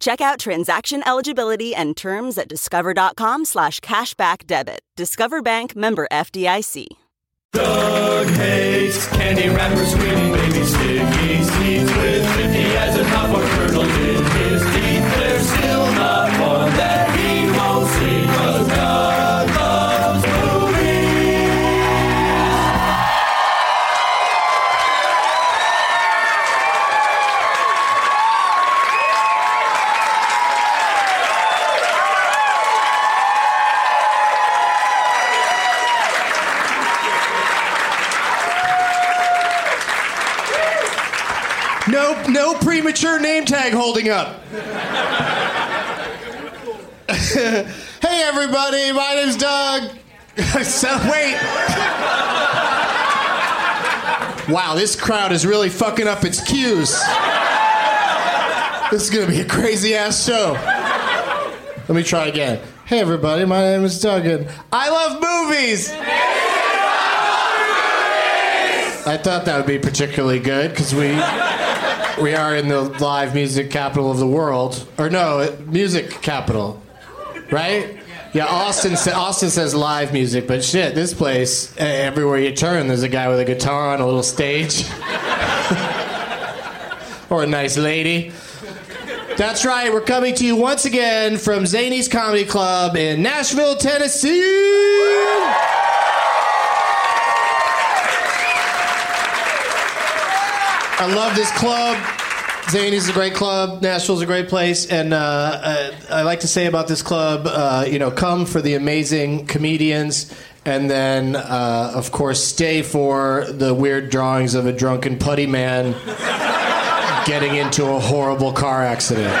Check out transaction eligibility and terms at discover.com slash cashback debit. Discover Bank member FDIC. Doug hates candy wrappers, screaming baby sticky seeds with 50 as a top No, no premature name tag holding up. hey, everybody, my name's Doug. so, wait. Wow, this crowd is really fucking up its cues. This is gonna be a crazy ass show. Let me try again. Hey, everybody, my name is Doug, and I love movies. I thought that would be particularly good because we we are in the live music capital of the world, or no, music capital, right? Yeah, Austin. Sa- Austin says live music, but shit, this place, everywhere you turn, there's a guy with a guitar on a little stage, or a nice lady. That's right. We're coming to you once again from Zanies Comedy Club in Nashville, Tennessee. I love this club. Zanies a great club. Nashville's a great place, and uh, uh, I like to say about this club, uh, you know, come for the amazing comedians, and then, uh, of course, stay for the weird drawings of a drunken putty man getting into a horrible car accident.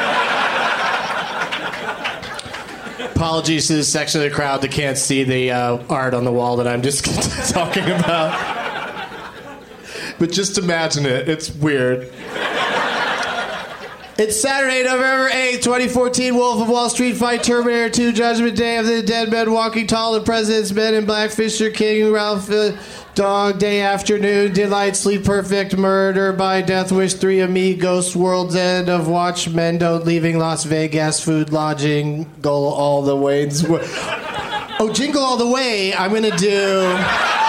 Apologies to the section of the crowd that can't see the uh, art on the wall that I'm just talking about. But just imagine it. It's weird. It's Saturday, November 8th, 2014. Wolf of Wall Street Fight, Terminator 2, Judgment Day of the Dead Men Walking Tall, The President's Men in Black, Fisher King, Ralph uh, Dog, Day Afternoon, Daylight, Sleep Perfect, Murder by Death Wish 3, Amigos, World's End of Watchmen, Don't Leaving Las Vegas, Food Lodging, Go All the Ways. Oh, Jingle All the Way, I'm going to do.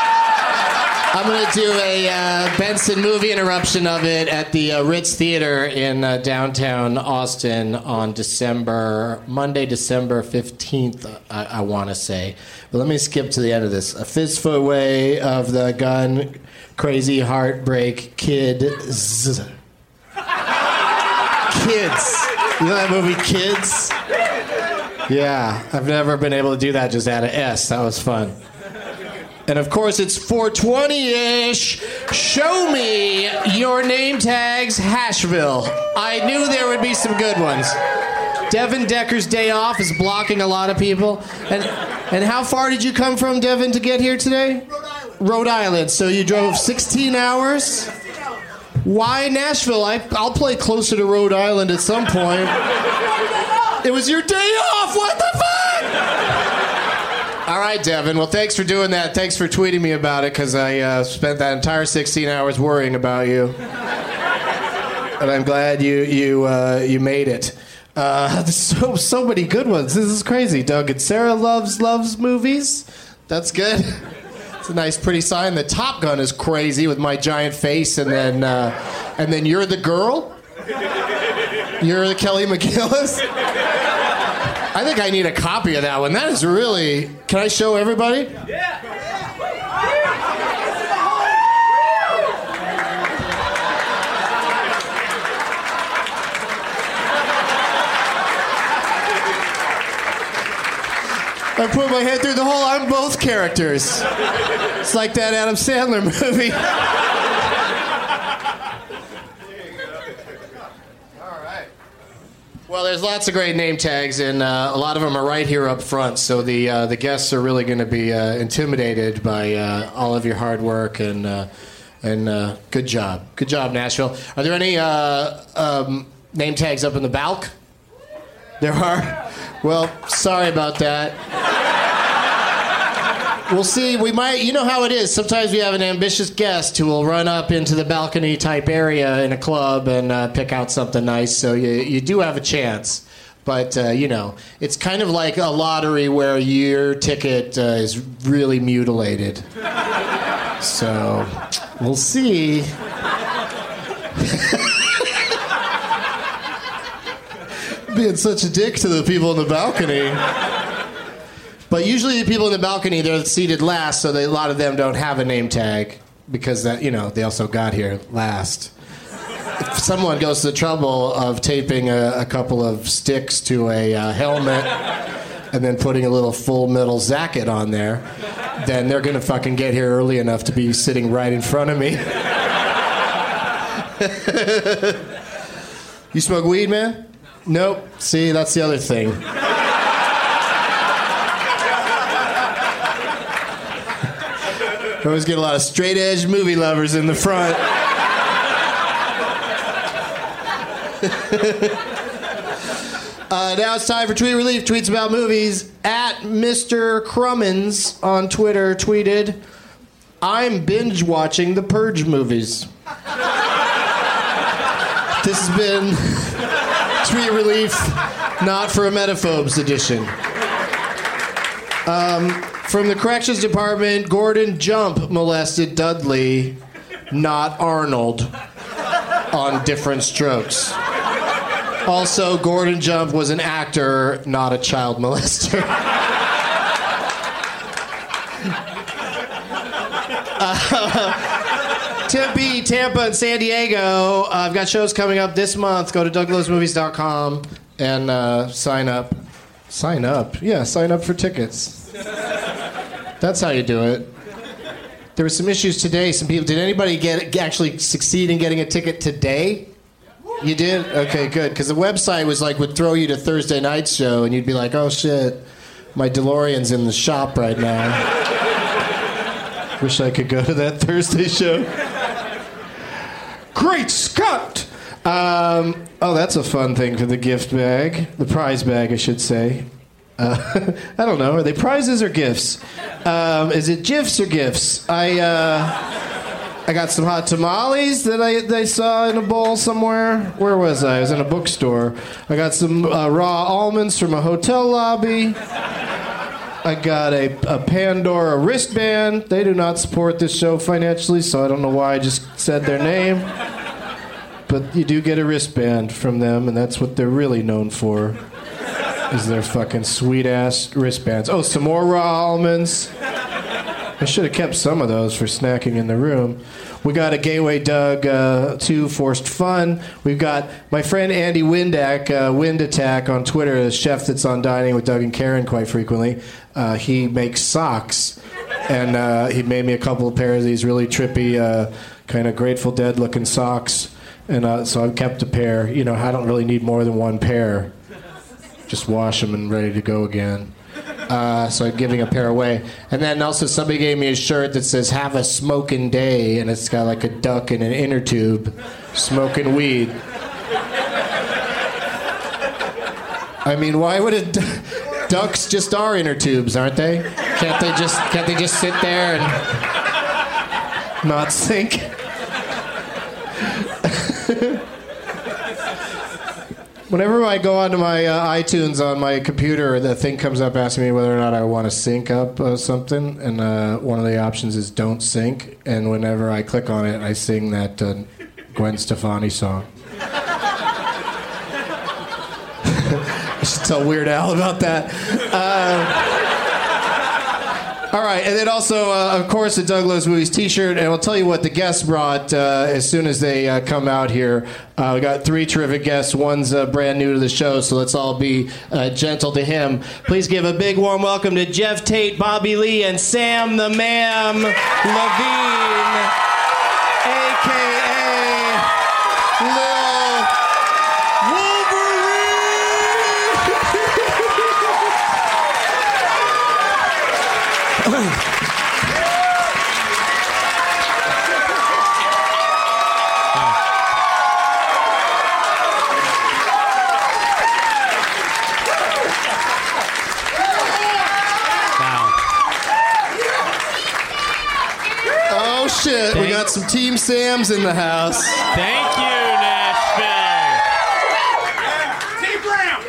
I'm going to do a uh, Benson movie interruption of it at the uh, Ritz Theater in uh, downtown Austin on December, Monday, December 15th, I, I want to say. But let me skip to the end of this. A fistful way of the gun, crazy heartbreak, kids. Kids. You know that movie, Kids? Yeah, I've never been able to do that just add an S. That was fun. And of course, it's 420 ish. Show me your name tags, Hashville. I knew there would be some good ones. Devin Decker's day off is blocking a lot of people. And, and how far did you come from, Devin, to get here today? Rhode Island. Rhode Island. So you drove 16 hours? Why Nashville? I, I'll play closer to Rhode Island at some point. It was your day off. What the fuck? All right, Devin. Well, thanks for doing that. Thanks for tweeting me about it because I uh, spent that entire 16 hours worrying about you. and I'm glad you you uh, you made it. Uh, so so many good ones. This is crazy. Doug and Sarah loves loves movies. That's good. It's a nice, pretty sign. The Top Gun is crazy with my giant face, and then uh, and then you're the girl. You're the Kelly McGillis. I think I need a copy of that one. That is really. Can I show everybody? Yeah. I put my head through the hole. I'm both characters. It's like that Adam Sandler movie. Well, there's lots of great name tags, and uh, a lot of them are right here up front. So the uh, the guests are really going to be uh, intimidated by uh, all of your hard work and uh, and uh, good job, good job, Nashville. Are there any um, name tags up in the balk? There are. Well, sorry about that. We'll see. We might, you know how it is. Sometimes we have an ambitious guest who will run up into the balcony type area in a club and uh, pick out something nice. So you, you do have a chance. But, uh, you know, it's kind of like a lottery where your ticket uh, is really mutilated. So we'll see. Being such a dick to the people in the balcony. But usually the people in the balcony they're seated last, so they, a lot of them don't have a name tag because that you know they also got here last. If someone goes to the trouble of taping a, a couple of sticks to a uh, helmet and then putting a little full metal jacket on there, then they're gonna fucking get here early enough to be sitting right in front of me. you smoke weed, man? Nope. See, that's the other thing. I always get a lot of straight edge movie lovers in the front. uh, now it's time for Tweet Relief. Tweets about movies. At Mr. Crummins on Twitter tweeted, I'm binge watching the Purge movies. this has been Tweet Relief, not for Emetophobes edition. Um, from the corrections department, Gordon Jump molested Dudley, not Arnold, on different strokes. Also, Gordon Jump was an actor, not a child molester. Uh, Tempe, Tampa, and San Diego. Uh, I've got shows coming up this month. Go to douglovesmovies.com and uh, sign up. Sign up? Yeah, sign up for tickets. That's how you do it. There were some issues today. Some people. Did anybody get actually succeed in getting a ticket today? You did? Okay, good. Because the website was like would throw you to Thursday night show, and you'd be like, "Oh shit, my DeLorean's in the shop right now." Wish I could go to that Thursday show. Great Scott! Um, oh, that's a fun thing for the gift bag, the prize bag, I should say. Uh, I don't know. Are they prizes or gifts? Um, is it gifs or gifts? I uh, I got some hot tamales that I, I saw in a bowl somewhere. Where was I? I was in a bookstore. I got some uh, raw almonds from a hotel lobby. I got a, a Pandora wristband. They do not support this show financially, so I don't know why I just said their name. But you do get a wristband from them, and that's what they're really known for. Is their fucking sweet ass wristbands. Oh, some more raw almonds. I should have kept some of those for snacking in the room. We got a Gateway Doug uh, 2 Forced Fun. We've got my friend Andy Windak, uh, Wind Attack on Twitter, a chef that's on Dining with Doug and Karen quite frequently. Uh, he makes socks. And uh, he made me a couple of pairs of these really trippy, uh, kind of Grateful Dead looking socks. And uh, so I've kept a pair. You know, I don't really need more than one pair. Just wash them and ready to go again. Uh, so I'm giving a pair away. And then also somebody gave me a shirt that says "Have a smoking day," and it's got like a duck in an inner tube smoking weed. I mean, why would it? Ducks just are inner tubes, aren't they? Can't they just can't they just sit there and not sink? Whenever I go onto my uh, iTunes on my computer, the thing comes up asking me whether or not I want to sync up uh, something, and uh, one of the options is "Don't sync." And whenever I click on it, I sing that uh, Gwen Stefani song. I should tell Weird Al about that. All right, and then also, uh, of course, the Doug Loves Movies T-shirt, and I'll tell you what the guests brought uh, as soon as they uh, come out here. Uh, we got three terrific guests. One's uh, brand new to the show, so let's all be uh, gentle to him. Please give a big warm welcome to Geoff Tate, Bobby Lee, and Samm the Ma'am Levine, aka Shit, we got some Team Samms in the house. Thank you, Nashville. Team Graham.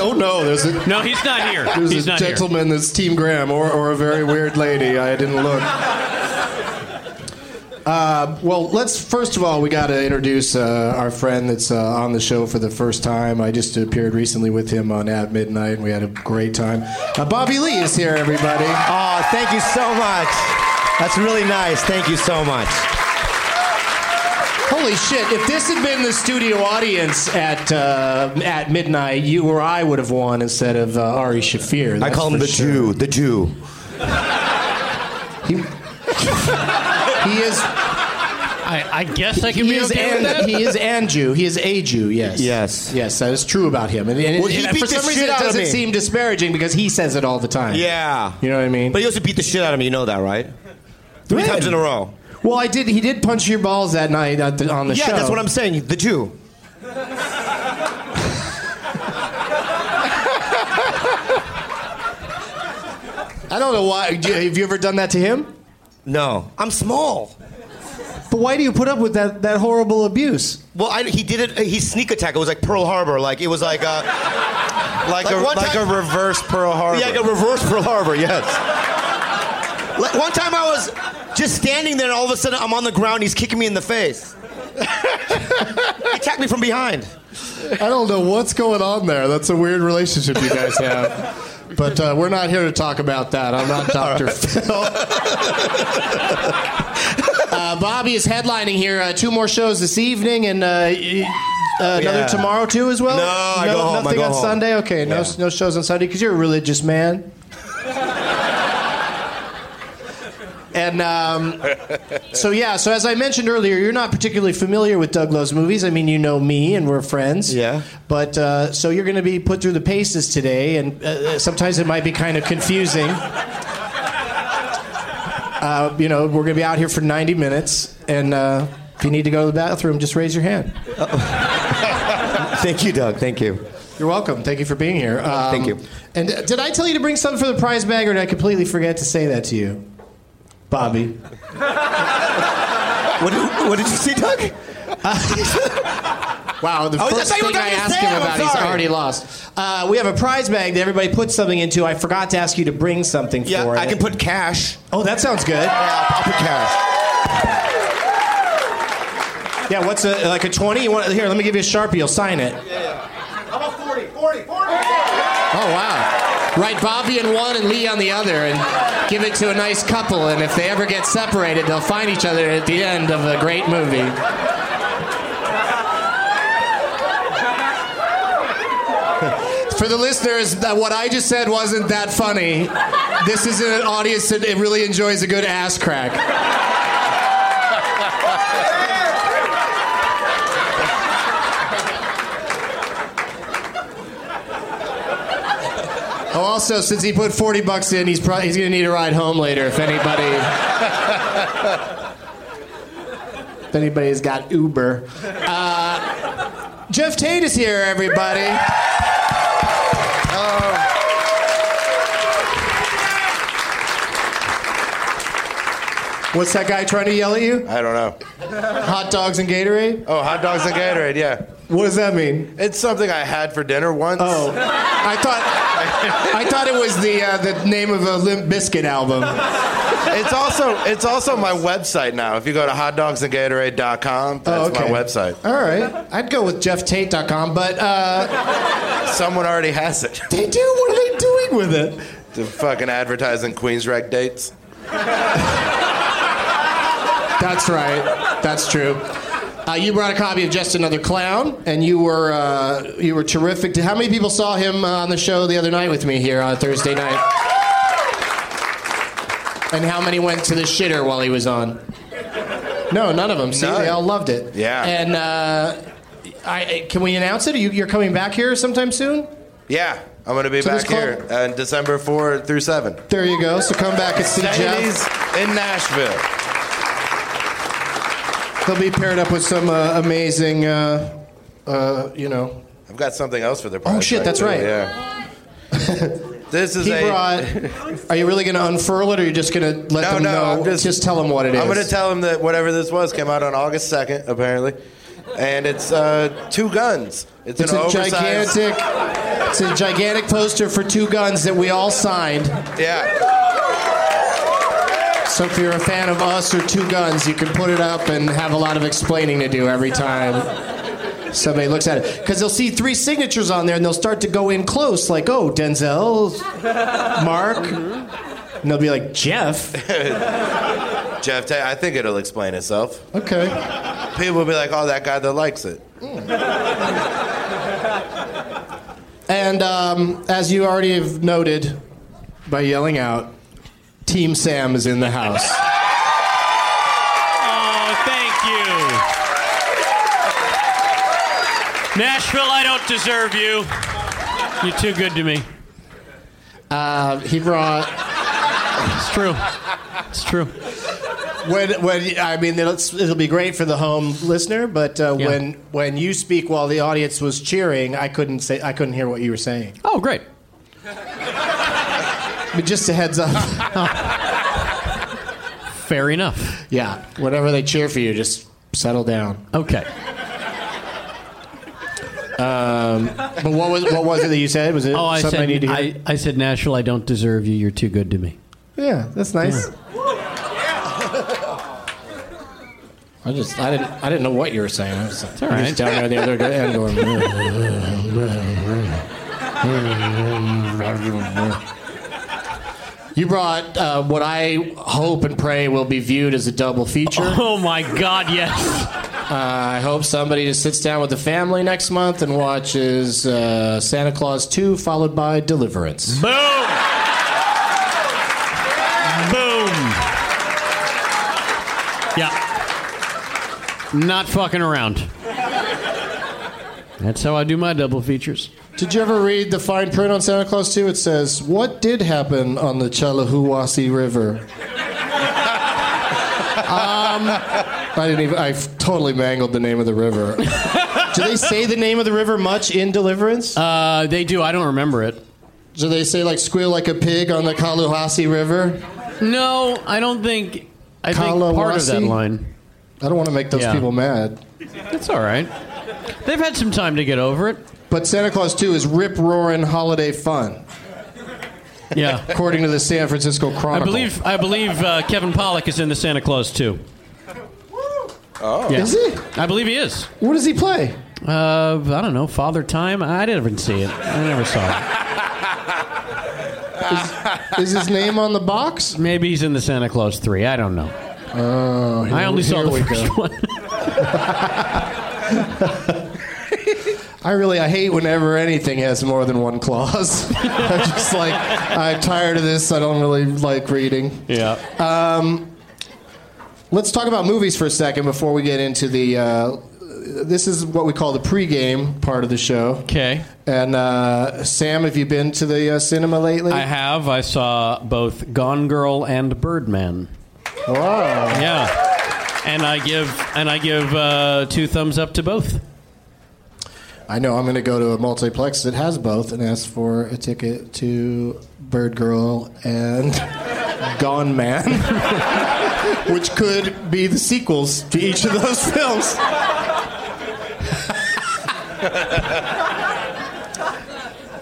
Oh no, there's a No, he's not here. there's he's a not here. gentleman that's Team Graham or, or a very weird lady. I didn't look. Uh, well, let's first of all we got to introduce uh, our friend that's uh, on the show for the first time. I just appeared recently with him on At Midnight, and we had a great time. Uh, Bobby Lee is here, everybody. Oh, thank you so much. That's really nice. Thank you so much. Holy shit! If this had been the studio audience at uh, at midnight, you or I would have won instead of uh, Ari Shaffir. I call him the sure. Jew. The Jew. He, he is. I, I guess I can He be is, okay with that. he is an Jew. He is a Jew. Yes. Yes. Yes, that is true about him. And, and- Well, he and for some reason, it doesn't seem disparaging because he says it all the time. Yeah. You know what I mean? But he also beat the shit out of me. You know that, right? Three times in a row. well, I did. He did punch your balls that night at the, on the yeah, show. that's what I'm saying. The Jew. I don't know why. Have you ever done that to him? No, I'm small. But why do you put up with that, that horrible abuse? Well, I, he did it. Uh, he sneak attack. It was like Pearl Harbor. Like it was like uh, a like, a like time- a reverse Pearl Harbor. Yeah, like a reverse Pearl Harbor. Yes. Like one time I was just standing there, and all of a sudden I'm on the ground. He's kicking me in the face. he attacked me from behind. I don't know what's going on there. That's a weird relationship you guys have. But uh, we're not here to talk about that. I'm not Dr. Phil. uh, Bobby is headlining here. Uh, two more shows this evening and uh, uh, another Yeah. tomorrow too as well. No, I go home. I Nothing go on home. Sunday. Okay, no Yeah. no shows on Sunday because you're a religious man. And um, so yeah, so as I mentioned earlier, you're not particularly familiar with Doug Loves Movies. I mean, you know me, and we're friends. Yeah. But uh, so you're going to be put through the paces today, and uh, sometimes it might be kind of confusing. Uh, you know, we're going to be out here for 90 minutes, and uh, If you need to go to the bathroom, just raise your hand. Thank you, Doug. Thank you. You're welcome. Thank you for being here. Um, Thank you. And uh, did I tell you to bring something for the prize bag, or did I completely forget to say that to you, Bobby? What did, what did you see, Doug? Wow, the Oh, first thing I asked him about, he's already lost. Uh, we have a prize bag that everybody puts something into. I forgot to ask you to bring something Yeah, for I it. I can put cash. Oh, that sounds good. Yeah, I'll, I'll put cash. Yeah, what's a like a twenty? You want here? Let me give you a sharpie. You'll sign it. Yeah. How about 40? 40, 40. Oh wow! Write Bobby in one and Lee on the other, and give it to a nice couple. And if they ever get separated, they'll find each other at the end of a great movie. For the listeners, that what I just said wasn't that funny. This is an audience that really enjoys a good ass crack. Also, since he put 40 bucks in, he's probably he's gonna need a ride home later. If anybody, if anybody's got Uber, uh, Geoff Tate is here, everybody. What's that guy trying to yell at you? I don't know. Hot dogs and Gatorade? Oh, hot dogs and Gatorade, yeah. What does that mean? It's something I had for dinner once. Oh, I thought I thought it was the uh, the name of a Limp Bizkit album. It's also it's also my website now. If you go to hotdogsandgatorade.com, that's Oh, okay. my website. All right, I'd go with GeoffTate.com, but uh, Someone already has it. they do. What are they doing with it? The fucking advertising Queensrÿche dates. That's right. That's true. Uh, you brought a copy of Just Another Clown, and you were uh, you were terrific. How many people saw him uh, on the show the other night with me here on Thursday night? And how many went to the shitter while he was on? No, none of them. See, None. they all loved it. Yeah. And uh, I, can we announce it? Are you, you're coming back here sometime soon? Yeah, I'm gonna be To this back here on December 4 through 7. There you go. So come back and see Geoff. In Nashville. He'll be paired up with some uh, amazing, uh, uh, you know. I've got something else for their Oh, shit, that's right. Yeah. this is He a. brought. Are you really going to unfurl it, or are you just going to let No, them no, know? I'm just- tell them what it is. I'm going to tell them that whatever this was came out on August 2nd, apparently. And it's uh, two guns. It's, It's an a oversized. gigantic. It's a gigantic poster for two guns that we all signed. Yeah. So if you're a fan of us or Two Guns, you can put it up and have a lot of explaining to do every time somebody looks at it. Because they'll see three signatures on there and they'll start to go in close, like, oh, Denzel, Mark. And they'll be like, Geoff? Geoff, I think it'll explain itself. Okay. People will be like, oh, that guy that likes it. And um, as you already have noted by yelling out, Team Samm is in the house. Oh, thank you. Nashville, I don't deserve you. You're too good to me. Uh, he brought. It's true. It's true. When, when I mean, it'll, it'll be great for the home listener, but uh, Yeah. when when you speak while the audience was cheering, I couldn't say I couldn't hear what you were saying. Oh, great. But just a heads up. Fair enough. yeah, whenever they cheer for you, just settle down. Okay. Um, but what was what was it that you said? Was it Oh, I something said I need to hear? I, I said Nashville, I don't deserve you. You're too good to me. yeah, that's nice. I just I didn't I didn't know what you were saying. I was all right. just down there the other end going. You brought uh, what I hope and pray will be viewed as a double feature. Oh my God, yes. Uh, I hope somebody just sits down with the family next month and watches uh, Santa Claus 2, followed by Deliverance. Boom. Boom. Yeah. Not fucking around. That's how I do my double features. Did you ever read the fine print on Santa Claus 2? It says, What did happen on the Chattahoochee River? um, I didn't even. I totally mangled the name of the river. Do they say the name of the river much in Deliverance? Uh, they do. I don't remember it. Do they say like squeal like a pig on the Kalahari River? No, I don't think. I think part of that line. I don't want to make those Yeah. people mad. It's all right. They've had some time to get over it. But Santa Claus 2 is rip roaring holiday fun, Yeah. according to the San Francisco Chronicle. I Chronicle. believe I believe uh, Kevin Pollak is in the Santa Claus too. Oh. Yeah. Is he? I believe he is. What does he play? Uh, I don't know. Father Time. I didn't even see it. I never saw it. Is his name on the box? Maybe he's in the Santa Claus three. I don't know. Oh, I only saw the we first go. one. I really I hate whenever anything has more than one clause. I'm just like I'm tired of this. I don't really like reading. Yeah. Um, let's talk about movies for a second before we get into the. Uh, this is what we call the pregame part of the show. Okay. And uh, Samm, have you been to the uh, cinema lately? I have. I saw both Gone Girl and Birdman. Wow. Yeah. And I give and I give uh, two thumbs up to both. I know I'm going to go to a multiplex that has both and ask for a ticket to Bird Girl and Gone Man, which could be the sequels to each of those films.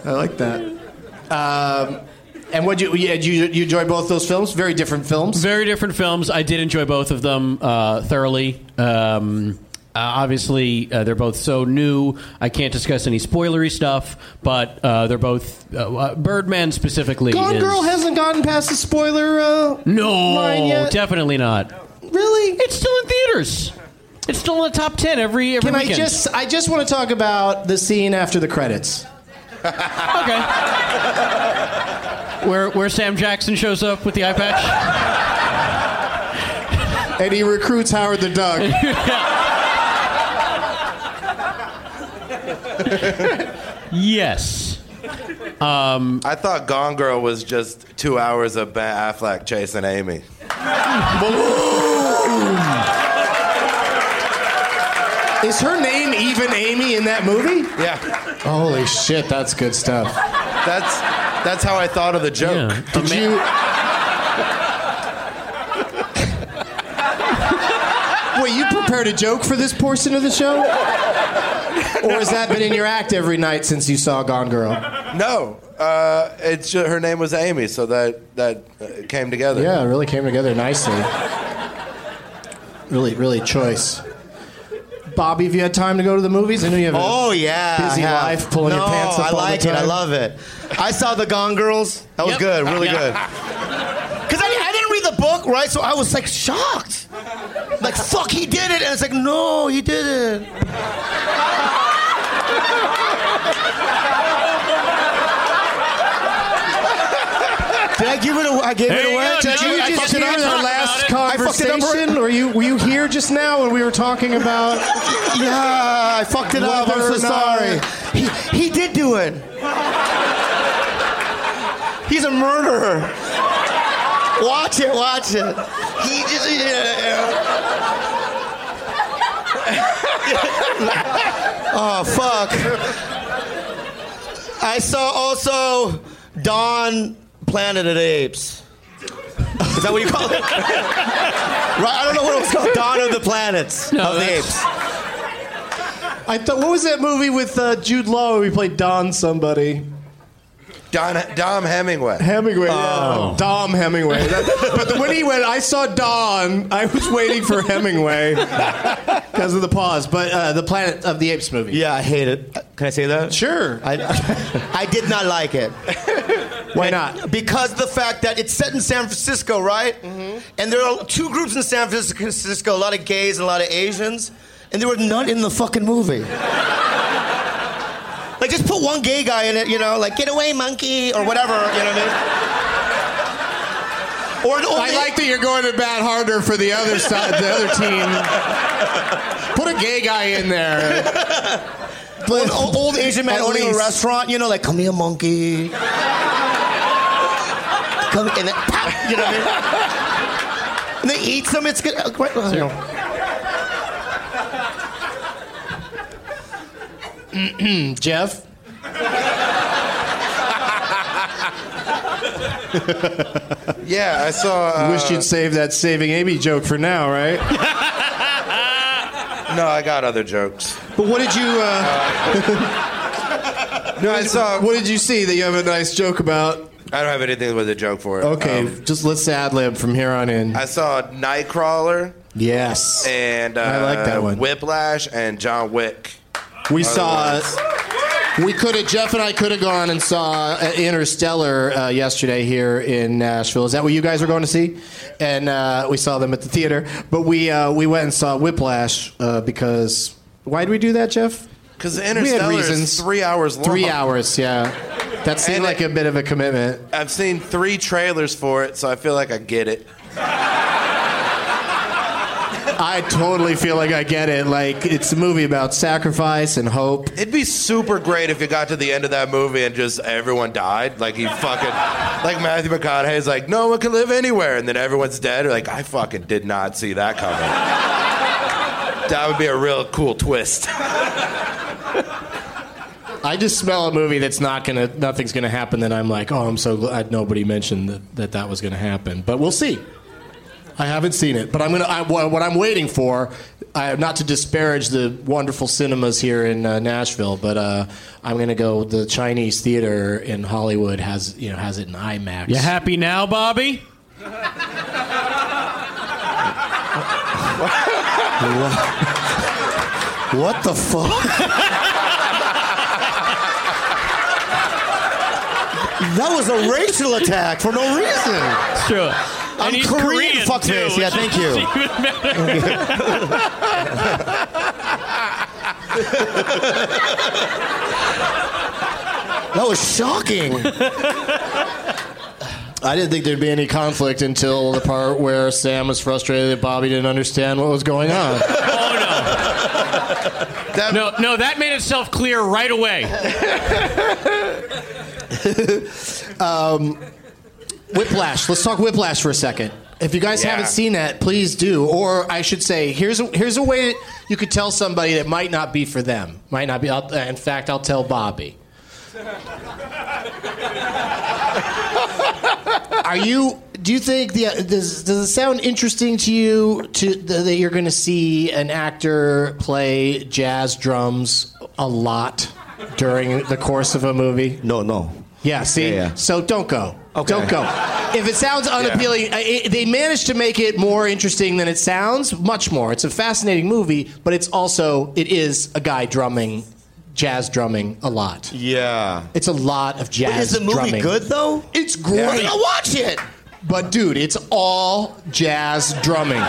I like that. Um, and what you, yeah, you you enjoy both those films? Very different films. Very different films. I did enjoy both of them uh, thoroughly. Um, uh, obviously, uh, they're both so new. I can't discuss any spoilery stuff, but uh, they're both. Uh, uh, Birdman specifically. Gone is, Girl hasn't gotten past the spoiler. Uh, No, definitely not. really? It's still in theaters. It's still in the top ten every every Can I just? I just want to talk about the scene after the credits. okay? where where Sam Jackson shows up with the eye patch. And he recruits Howard the Duck. yes. Um, I thought Gone Girl was just two hours of Ben Affleck chasing Amy. Is her name even Amy in that movie? Yeah, Holy shit, that's good stuff. that's that's how I thought of the joke. Yeah. Did you? Wait, you prepared a joke for this portion of the show? Or has that been in your act every night since you saw Gone Girl? No, uh, it's ju- her name was Amy, so that that uh, came together. Yeah, it really came together nicely. Really, really choice. Bobby, have you had time to go to the movies? I know you have. a- Oh yeah, Busy I life, pulling no, your pants up I all the like it. I love it. I saw the Gone Girls. That was Yep. good, really Yeah. good. Because I, I didn't read the book, right? So I was like shocked. Like fuck, he did it, and it's like no, he didn't. Did I give it away? I gave There it you away. go, Did now you I just fucked it hear up. the Talk last about I fucked it up. conversation? Were you were you here just now when we were talking about? Yeah, I fucked it up. I'm Whether so or not- sorry. He, he did do it. He's a murderer. Watch it, watch it. He just. oh, fuck. I saw also Dawn Planet of the Apes. Is that what you call it? right? I don't know what it was called. Dawn of the Planets No, of the Apes. I thought. What was that movie with uh, Jude Law? where he played Don somebody. Don, Dom Hemingway. Hemingway. Yeah. Dom Hemingway. That- but when he went, I saw Don. I was waiting for Hemingway because of the pause. But uh, the Planet of the Apes movie. Yeah, I hate it. Can I say that? Sure. I, I did not like it. Why not? Because the fact that it's set in San Francisco, right? And there are two groups in San Francisco, a lot of gays and a lot of Asians, and there were none in the fucking movie. Like, just put one gay guy in it, you know, like, get away, monkey, or whatever, you know what I mean? Or, or I like that you're going to bat harder for the other side, the other team. Put a gay guy in there. An old, old Asian man At owning a restaurant, you know, like, come here, monkey. come, and then, pow, you know what I mean? And they eat some, it's good. uh, great. Geoff? Yeah, I saw. Uh, Wish you'd save that saving Amy joke for now, right? no, I got other jokes. But what did you? Uh, No, I saw. what did you see that you have a nice joke about? I don't have anything with a joke for it. Okay, Um, just let's ad lib from here on in. I saw Nightcrawler yes, and uh, I like that one. Whiplash and John Wick. We saw. We could have. Geoff and I could have gone and saw uh, Interstellar uh, yesterday here in Nashville. Is that what you guys were going to see? And uh, we saw them at the theater. But we uh, we went and saw Whiplash uh, because why did we do that, Geoff? Because Interstellar is three hours long. Three hours, yeah. That seemed And like it- a bit of a commitment. I've seen three trailers for it, so I feel like I get it. I totally feel like I get it. Like it's a movie about sacrifice and hope. It'd be super great if you got to the end of that movie and just everyone died. Like he fucking, like Matthew McConaughey's like, no one can live anywhere, and then everyone's dead. Like I fucking did not see that coming. that would be a real cool twist. I just smell a movie that's not gonna, nothing's gonna happen. Then I'm like, oh, I'm so glad nobody mentioned that that, that was gonna happen. But we'll see. I haven't seen it, but I'm gonna. I, what what I'm waiting for, I, not to disparage the wonderful cinemas here in uh, Nashville, but uh, I'm gonna go. The Chinese theater in Hollywood has you know has it in IMAX. You happy now, Bobby? What the fuck? That was a racial attack for no reason. Sure. I'm Korean, fuckface. Yeah, thank you. That was shocking. I didn't think there'd be any conflict until the part where Samm was frustrated that Bobby didn't understand what was going on. Oh no. no, no, that made itself clear right away. Um, Whiplash. Let's talk Whiplash for a second. If you guys Yeah. haven't seen that, please do. Or I should say, here's a, here's a way that you could tell somebody that might not be for them. Might not be. I'll, uh, in fact, I'll tell Bobby. Are you? Do you think the uh, does does it sound interesting to you to that you're going to see an actor play jazz drums a lot during the course of a movie? No, no. Yeah, see? Yeah, yeah. So don't go. Okay. Don't go. If it sounds unappealing, I- it, they managed to make it more interesting than it sounds, much more. It's a fascinating movie, but it's also, it is a guy drumming, jazz drumming a lot. Yeah. It's a lot of jazz Is the movie drumming. good though? It's great. I'll watch it. But dude, it's all jazz drumming.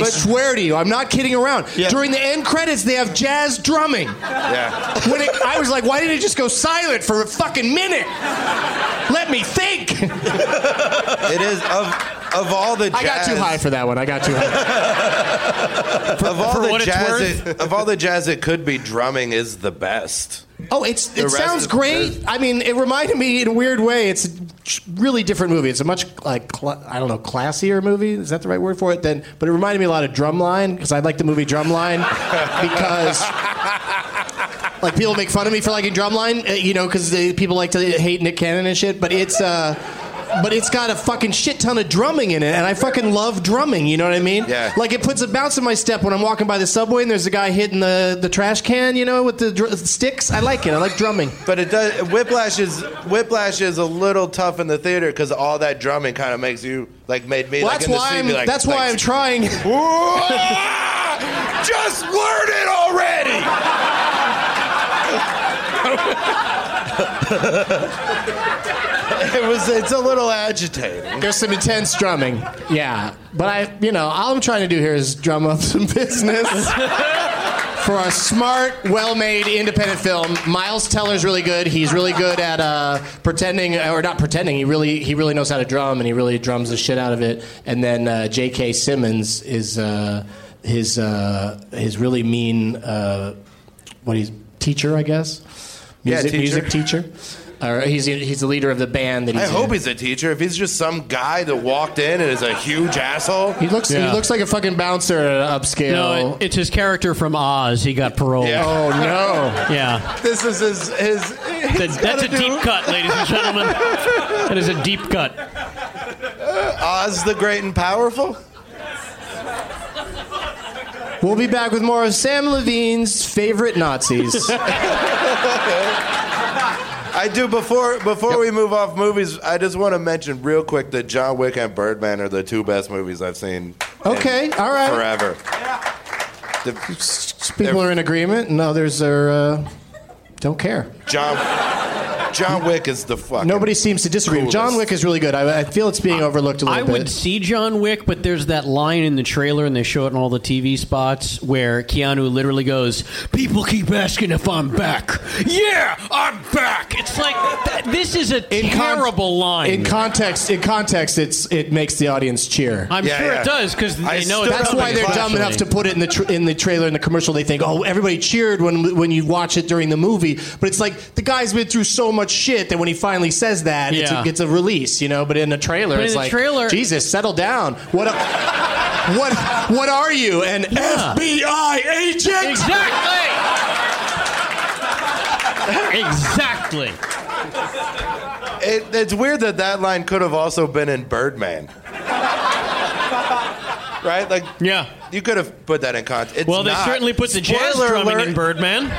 I swear to you, I'm not kidding around. Yeah. During the end credits, they have jazz drumming. Yeah. When it, I was like, why didn't it just go silent for a fucking minute? Let me think. It is of of all the. Jazz, I got too high for that one. I got too high. Of all for the what jazz, it, of all the jazz, it could be drumming is the best. Oh, it's it sounds great. I mean, it reminded me in a weird way. It's a really different movie. It's a much like cla- I don't know classier movie. Is that the right word for it? Then, but it reminded me a lot of Drumline because I like the movie Drumline because. Like people make fun of me for liking Drumline, uh, you know, because people like to hate Nick Cannon and shit. But it's, uh, but it's got a fucking shit ton of drumming in it, and I fucking love drumming. You know what I mean? Yeah. Like it puts a bounce in my step when I'm walking by the subway and there's a guy hitting the, the trash can, you know, with the dr- sticks. I like it. I like drumming. But it does. Whiplash is Whiplash is a little tough in the theater because all that drumming kind of makes you like made me Well, like that's in the why I'm. like, that's why I'm trying. Just learn it already. it was. It's a little agitating. There's some intense drumming. Yeah, but I, you know, all I'm trying to do here is drum up some business for a smart, well-made independent film. Miles Teller's really good. He's really good at uh, pretending, or not pretending. He really, he really knows how to drum, and he really drums the shit out of it. And then uh, J.K. Simmons is uh, his uh, his really mean, uh, what he's teacher, I guess. Yeah, Music, teacher. music teacher. Or he's he's the leader of the band that he's I hope in. he's a teacher. If he's just some guy that walked in and is a huge asshole, He looks Yeah. he looks like a fucking bouncer at an upscale. No, it, it's his character from Oz. He got paroled. Yeah. oh no. Yeah. this is his. his That- that's a deep cut, ladies and gentlemen. That is a deep cut. Oz the Great and Powerful. We'll be back with more of Samm Levine's favorite Nazis. I do before before we move off movies. I just want to mention real quick that John Wick and Birdman are the two best movies I've seen. in Okay, all right. Forever. The- People are in agreement, and others are uh, don't care. John John Wick is the fuck. Nobody seems to disagree. Coolest. John Wick is really good. I, I feel it's being overlooked a little bit. I bit. would see John Wick, but there's that line in the trailer, and they show it in all the TV spots where Keanu literally goes, "People keep asking if I'm back. Yeah, I'm back." It's like th- this is a In con- terrible line. In context, in context, it's it makes the audience cheer. I'm Yeah, sure yeah. it does because I they know stood it's That's up why they're dumb eventually. enough to put it in the tr- in the trailer in the commercial. They think, oh, everybody cheered when when you watch it during the movie, but it's like the guy's been through so much shit that when he finally says that, it's, a, it's a release, you know. But in the trailer, But it's like, trailer- Jesus, settle down. What? A, what? What are you? An FBI agent? Exactly. exactly. It, it's weird that that line could have also been in Birdman. right? Like, Yeah. you could have put that in context. It's Well, they not. certainly put the jazz Spoiler drumming alert. in Birdman.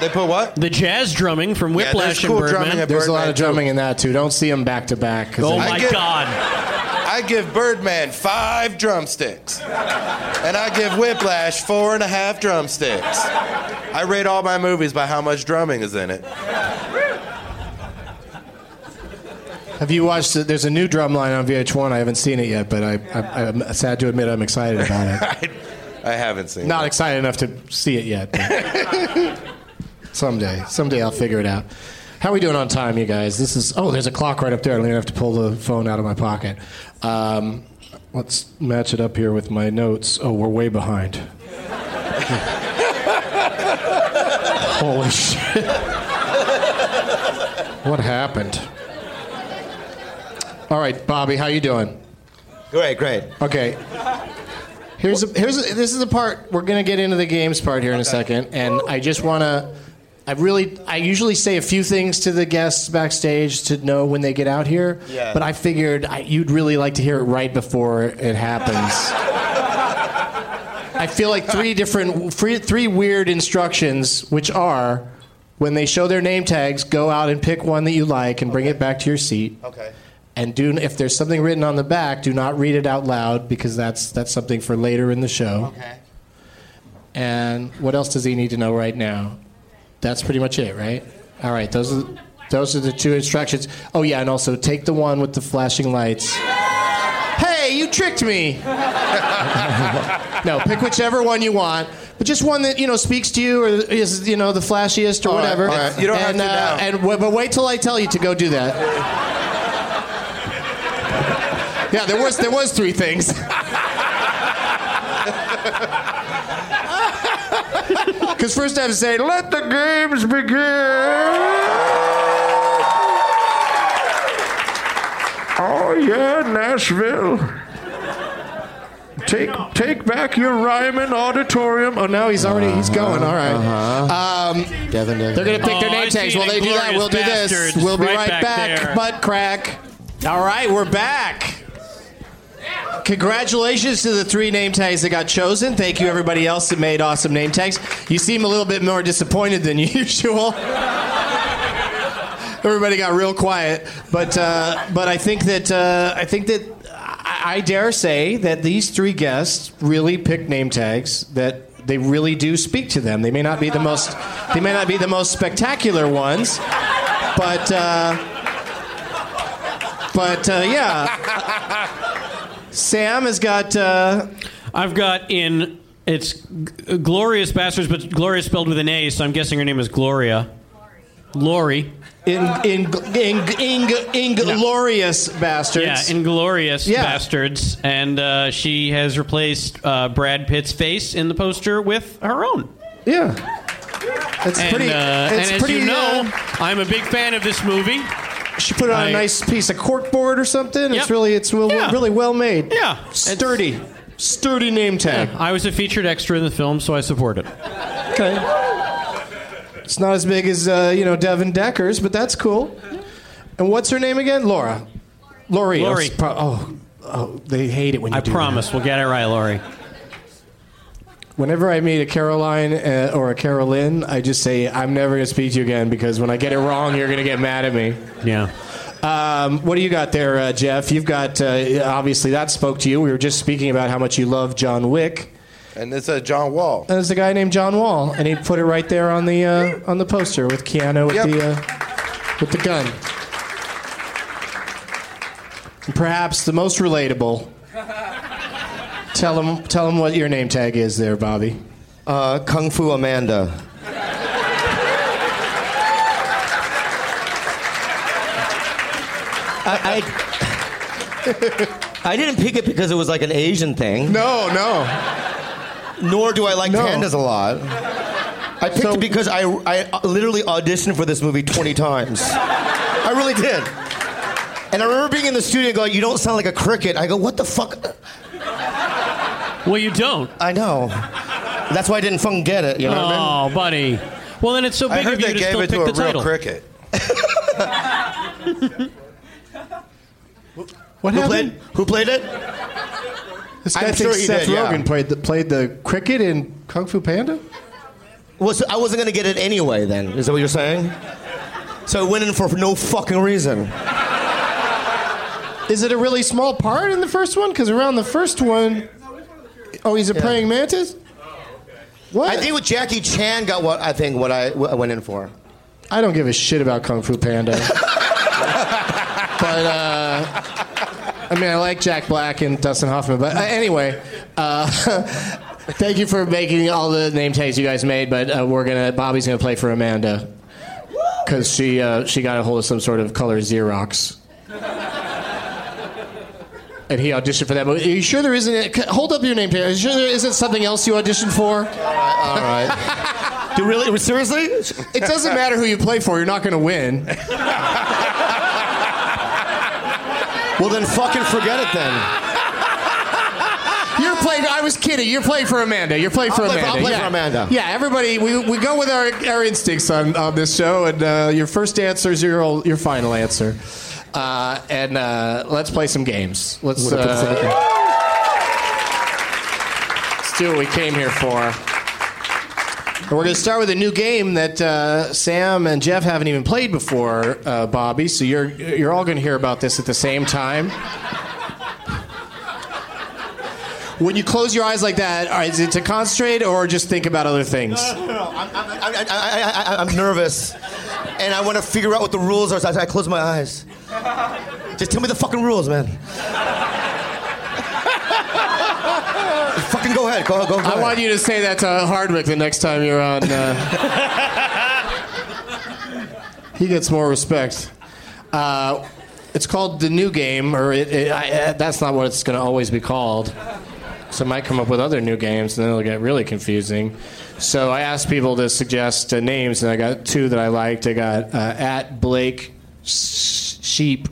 They put what? The jazz drumming from Yeah, there's Whiplash cool and drumming Birdman. at There's a lot Birdman, of too. drumming in that too. Don't see them back to back. Oh they- my get- God! I give Birdman five drumsticks. And I give Whiplash four and a half drumsticks. I rate all my movies by how much drumming is in it. Have you watched? it? There's a new drum line on VH1. I haven't seen it yet, but I, I, I'm sad to admit I'm excited about it. I haven't seen it. Not it. excited enough to see it yet. someday, someday I'll figure it out. How are we doing on time, you guys? This is. Oh, there's a clock right up there. I'm gonna have to pull the phone out of my pocket. Um, let's match it up here with my notes. Oh, we're way behind. Holy shit! What happened? All right, Bobby, how you doing? Great, great. Okay. Here's a, here's a, this is the part we're gonna get into the games part here in a second, and I just wanna. I really, I usually say a few things to the guests backstage to know when they get out here. Yeah. But I figured I, you'd really like to hear it right before it happens. I feel like three different, three, three weird instructions, which are when they show their name tags, go out and pick one that you like and bring it back to your seat. Okay. And do if there's something written on the back, do not read it out loud because that's that's something for later in the show. Okay. And what else does he need to know right now? That's pretty much it, right? All right, those are those are the two instructions. Oh yeah, and also take the one with the flashing lights. Hey, you tricked me. no, pick whichever one you want, but just one that you know speaks to you or is you know the flashiest or All right, whatever. all right. You don't have and, to uh, now. And w- but wait till I tell you to go do that. Yeah, there was there was three things. Because first I have to say, "Let the games begin." Oh yeah, Nashville. Take take back your Ryman Auditorium. Oh, now he's already he's going. All right. Um, Devin, Devin. they're gonna pick Oh, their I name tags. see While they do that, we'll do this. We'll be right right, back back. there. Butt crack. All right, we're back. Congratulations to the three name tags that got chosen. Thank you, everybody else that made awesome name tags. You seem a little bit more disappointed than usual. Everybody got real quiet, but uh, but I think that uh, I think that I, I dare say that these three guests really picked name tags that they really do speak to them. They may not be the most they may not be the most spectacular ones, but uh, but uh, yeah. Samm has got. Uh, I've got in it's G- Glorious Bastards, but Gloria spelled with an A, so I'm guessing her name is Gloria. Lori. in in in, in, inglorious bastards. Yeah, Inglorious Yeah. Bastards. And uh, she has replaced uh, Brad Pitt's face in the poster with her own. yeah. It's and, pretty- uh, it's and as pretty, you know, uh, I'm a big fan of this movie. She put it on I- a nice piece of corkboard or something. Yep. It's really, it's well, Yeah. really well made. Yeah. sturdy, sturdy name tag. I was a featured extra in the film, so I support it. Okay. It's not as big as uh, you know Devin Decker's, but that's cool. And what's her name again? Laura. Lori. Lori. Oh, pro- oh, oh, they hate it when you I do promise we'll get it right, Laurie. That. Whenever I meet a Caroline uh, or a Carolyn, I just say I'm never gonna speak to you again because when I get it wrong, you're gonna get mad at me. Yeah. Um, what do you got there, uh, Geoff? You've got uh, obviously that spoke to you. We were just speaking about how much you love John Wick. And it's a John Wall. And there's a guy named John Wall, and he put it right there on the uh, on the poster with Keanu with Yep. the uh, with the gun. And perhaps the most relatable. Tell him, tell him what your name tag is, there, Bobby. Uh, Kung Fu Amanda. I, I, I didn't pick it because it was like an Asian thing. No, no. Nor do I like No. pandas a lot. I picked So- it because I, I literally auditioned for this movie 20 times. I really did. And I remember being in the studio going, You don't sound like a cricket. I go, What the fuck? Well, you don't. I know. That's why I didn't fucking get it. You know what I mean? Oh, buddy. Well, then it's so I big heard of you they to gave still it pick to a the real title. cricket. What Who happened? played, who played it? This guy I'm thinks sure he Seth did, yeah. Rogen played the, played the cricket in Kung Fu Panda. Well, so I wasn't going to get it anyway, then. Is that what you're saying? So I went in for no fucking reason. Is it a really small part in the first one? Because around the first one, oh, he's a praying mantis. What? I think with Jackie Chan got what I think what I, what I went in for. I don't give a shit about Kung Fu Panda. but uh, I mean, I like Jack Black and Dustin Hoffman. But uh, anyway, uh, thank you for making all the name tags you guys made. But uh, we're gonna Bobby's gonna play for Amanda because she uh, she got a hold of some sort of color Xerox. And he auditioned for that movie. Are you sure there isn't? A, hold up your name tag. Are you sure there isn't something else you auditioned for? All right. Do really seriously? It doesn't matter who you play for. You're not going to win. Well, then fucking forget it then. You're playing. I was kidding. You're playing for Amanda. You're playing for I'll play for- Amanda. I'll play yeah. for Amanda. Yeah, everybody. We, we go with our, our instincts on, on this show, and uh, your first answer is your your final answer. Uh, and uh, let's play some games. Let's uh, let's do what we came here for. And we're going to start with a new game that uh, Samm and Geoff haven't even played before, uh, Bobby. So you're you're all going to hear about this at the same time. When you close your eyes like that, all right, is it to concentrate or just think about other things? I'm, I'm, I, I, I, I'm nervous, and I want to figure out what the rules are. So I, I close my eyes. Just tell me the fucking rules, man. fucking go ahead. Go, go, go. I ahead. want you to say that to Hardwick the next time you're on. Uh... he gets more respect. Uh, it's called the new game, or it, it, I, uh, that's not what it's going to always be called. So I might come up with other new games, and then it'll get really confusing. So I asked people to suggest uh, names, and I got two that I liked. I got uh, at Blake Sheep.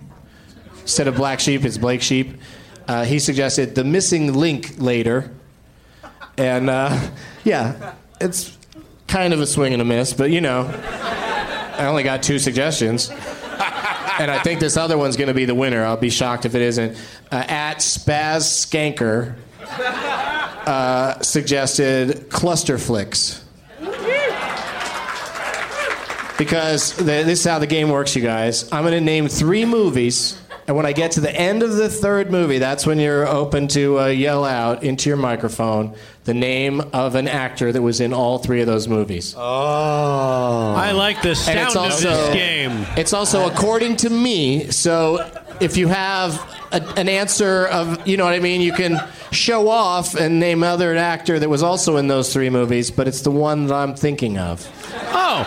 Instead of Black Sheep, it's Blake Sheep. Uh, he suggested the missing link later. And uh, yeah, it's kind of a swing and a miss, but you know, I only got two suggestions. And I think this other one's going to be the winner. I'll be shocked if it isn't. Uh, at Spaz Skanker uh, suggested Cluster Flicks. Because the, this is how the game works, you guys. I'm going to name three movies, and when I get to the end of the third movie, that's when you're open to uh, yell out into your microphone the name of an actor that was in all three of those movies. Oh. I like the And sound it's of also this game. It's also according to me. So if you have a, an answer of, you know what I mean, you can show off and name other actor that was also in those three movies, but it's the one that I'm thinking of. Oh.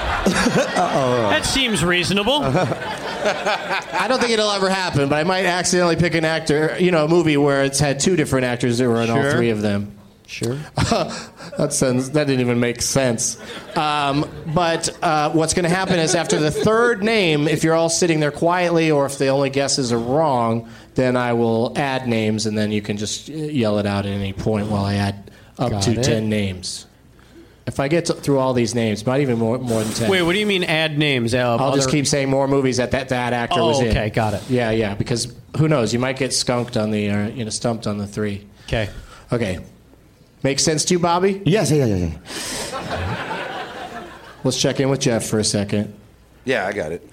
That seems reasonable. I don't think it'll ever happen, but I might accidentally pick an actor, you know, a movie where it's had two different actors that were in all Sure. three of them. Sure. that sounds, that didn't even make sense. Um, but uh, what's going to happen is after the third name, if you're all sitting there quietly, or if the only guesses are wrong, then I will add names, and then you can just yell it out at any point while I add up Got to it. ten names. If I get to, through all these names, not even more, more than ten. Wait, what do you mean add names? Uh, I'll just keep saying more movies that that, that actor Oh, was in. okay, got it. Yeah, yeah, because who knows? You might get skunked on the, uh, you know, stumped on the three. Okay. Okay. Makes sense to you, Bobby? Yes, yeah, yeah, yeah. Let's check in with Geoff for a second. Yeah, I got it.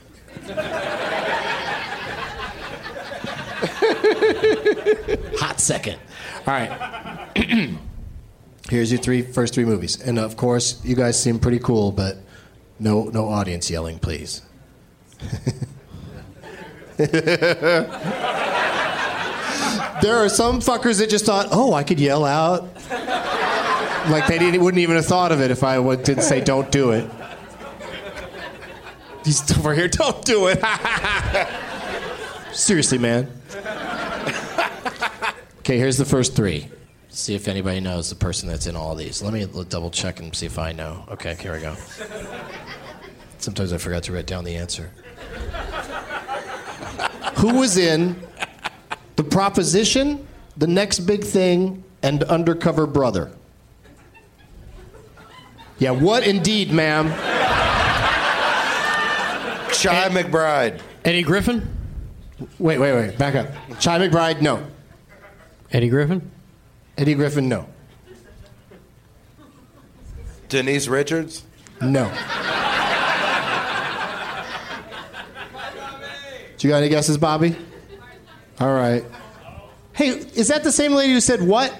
Hot second. All right. Here's your three first three movies, and of course, you guys seem pretty cool, but no, no audience yelling, please. there are some fuckers that just thought, "Oh, I could yell out," like they wouldn't even have thought of it if I didn't say, "Don't do it." He's over here, "Don't do it." Seriously, man. Okay, here's the first three. See if anybody knows the person that's in all these. Let me double check and see if I know. Okay, here we go. Sometimes I forgot to write down the answer. Who was in The Proposition, The Next Big Thing, and Undercover Brother? Yeah, what indeed, ma'am? Chi McBride. Eddie Griffin? Wait, wait, wait. Back up. Chi McBride, no. Eddie Griffin? Eddie Griffin, no. Denise Richards. No. Do you got any guesses, Bobby? All right. Hey, is that the same lady who said what?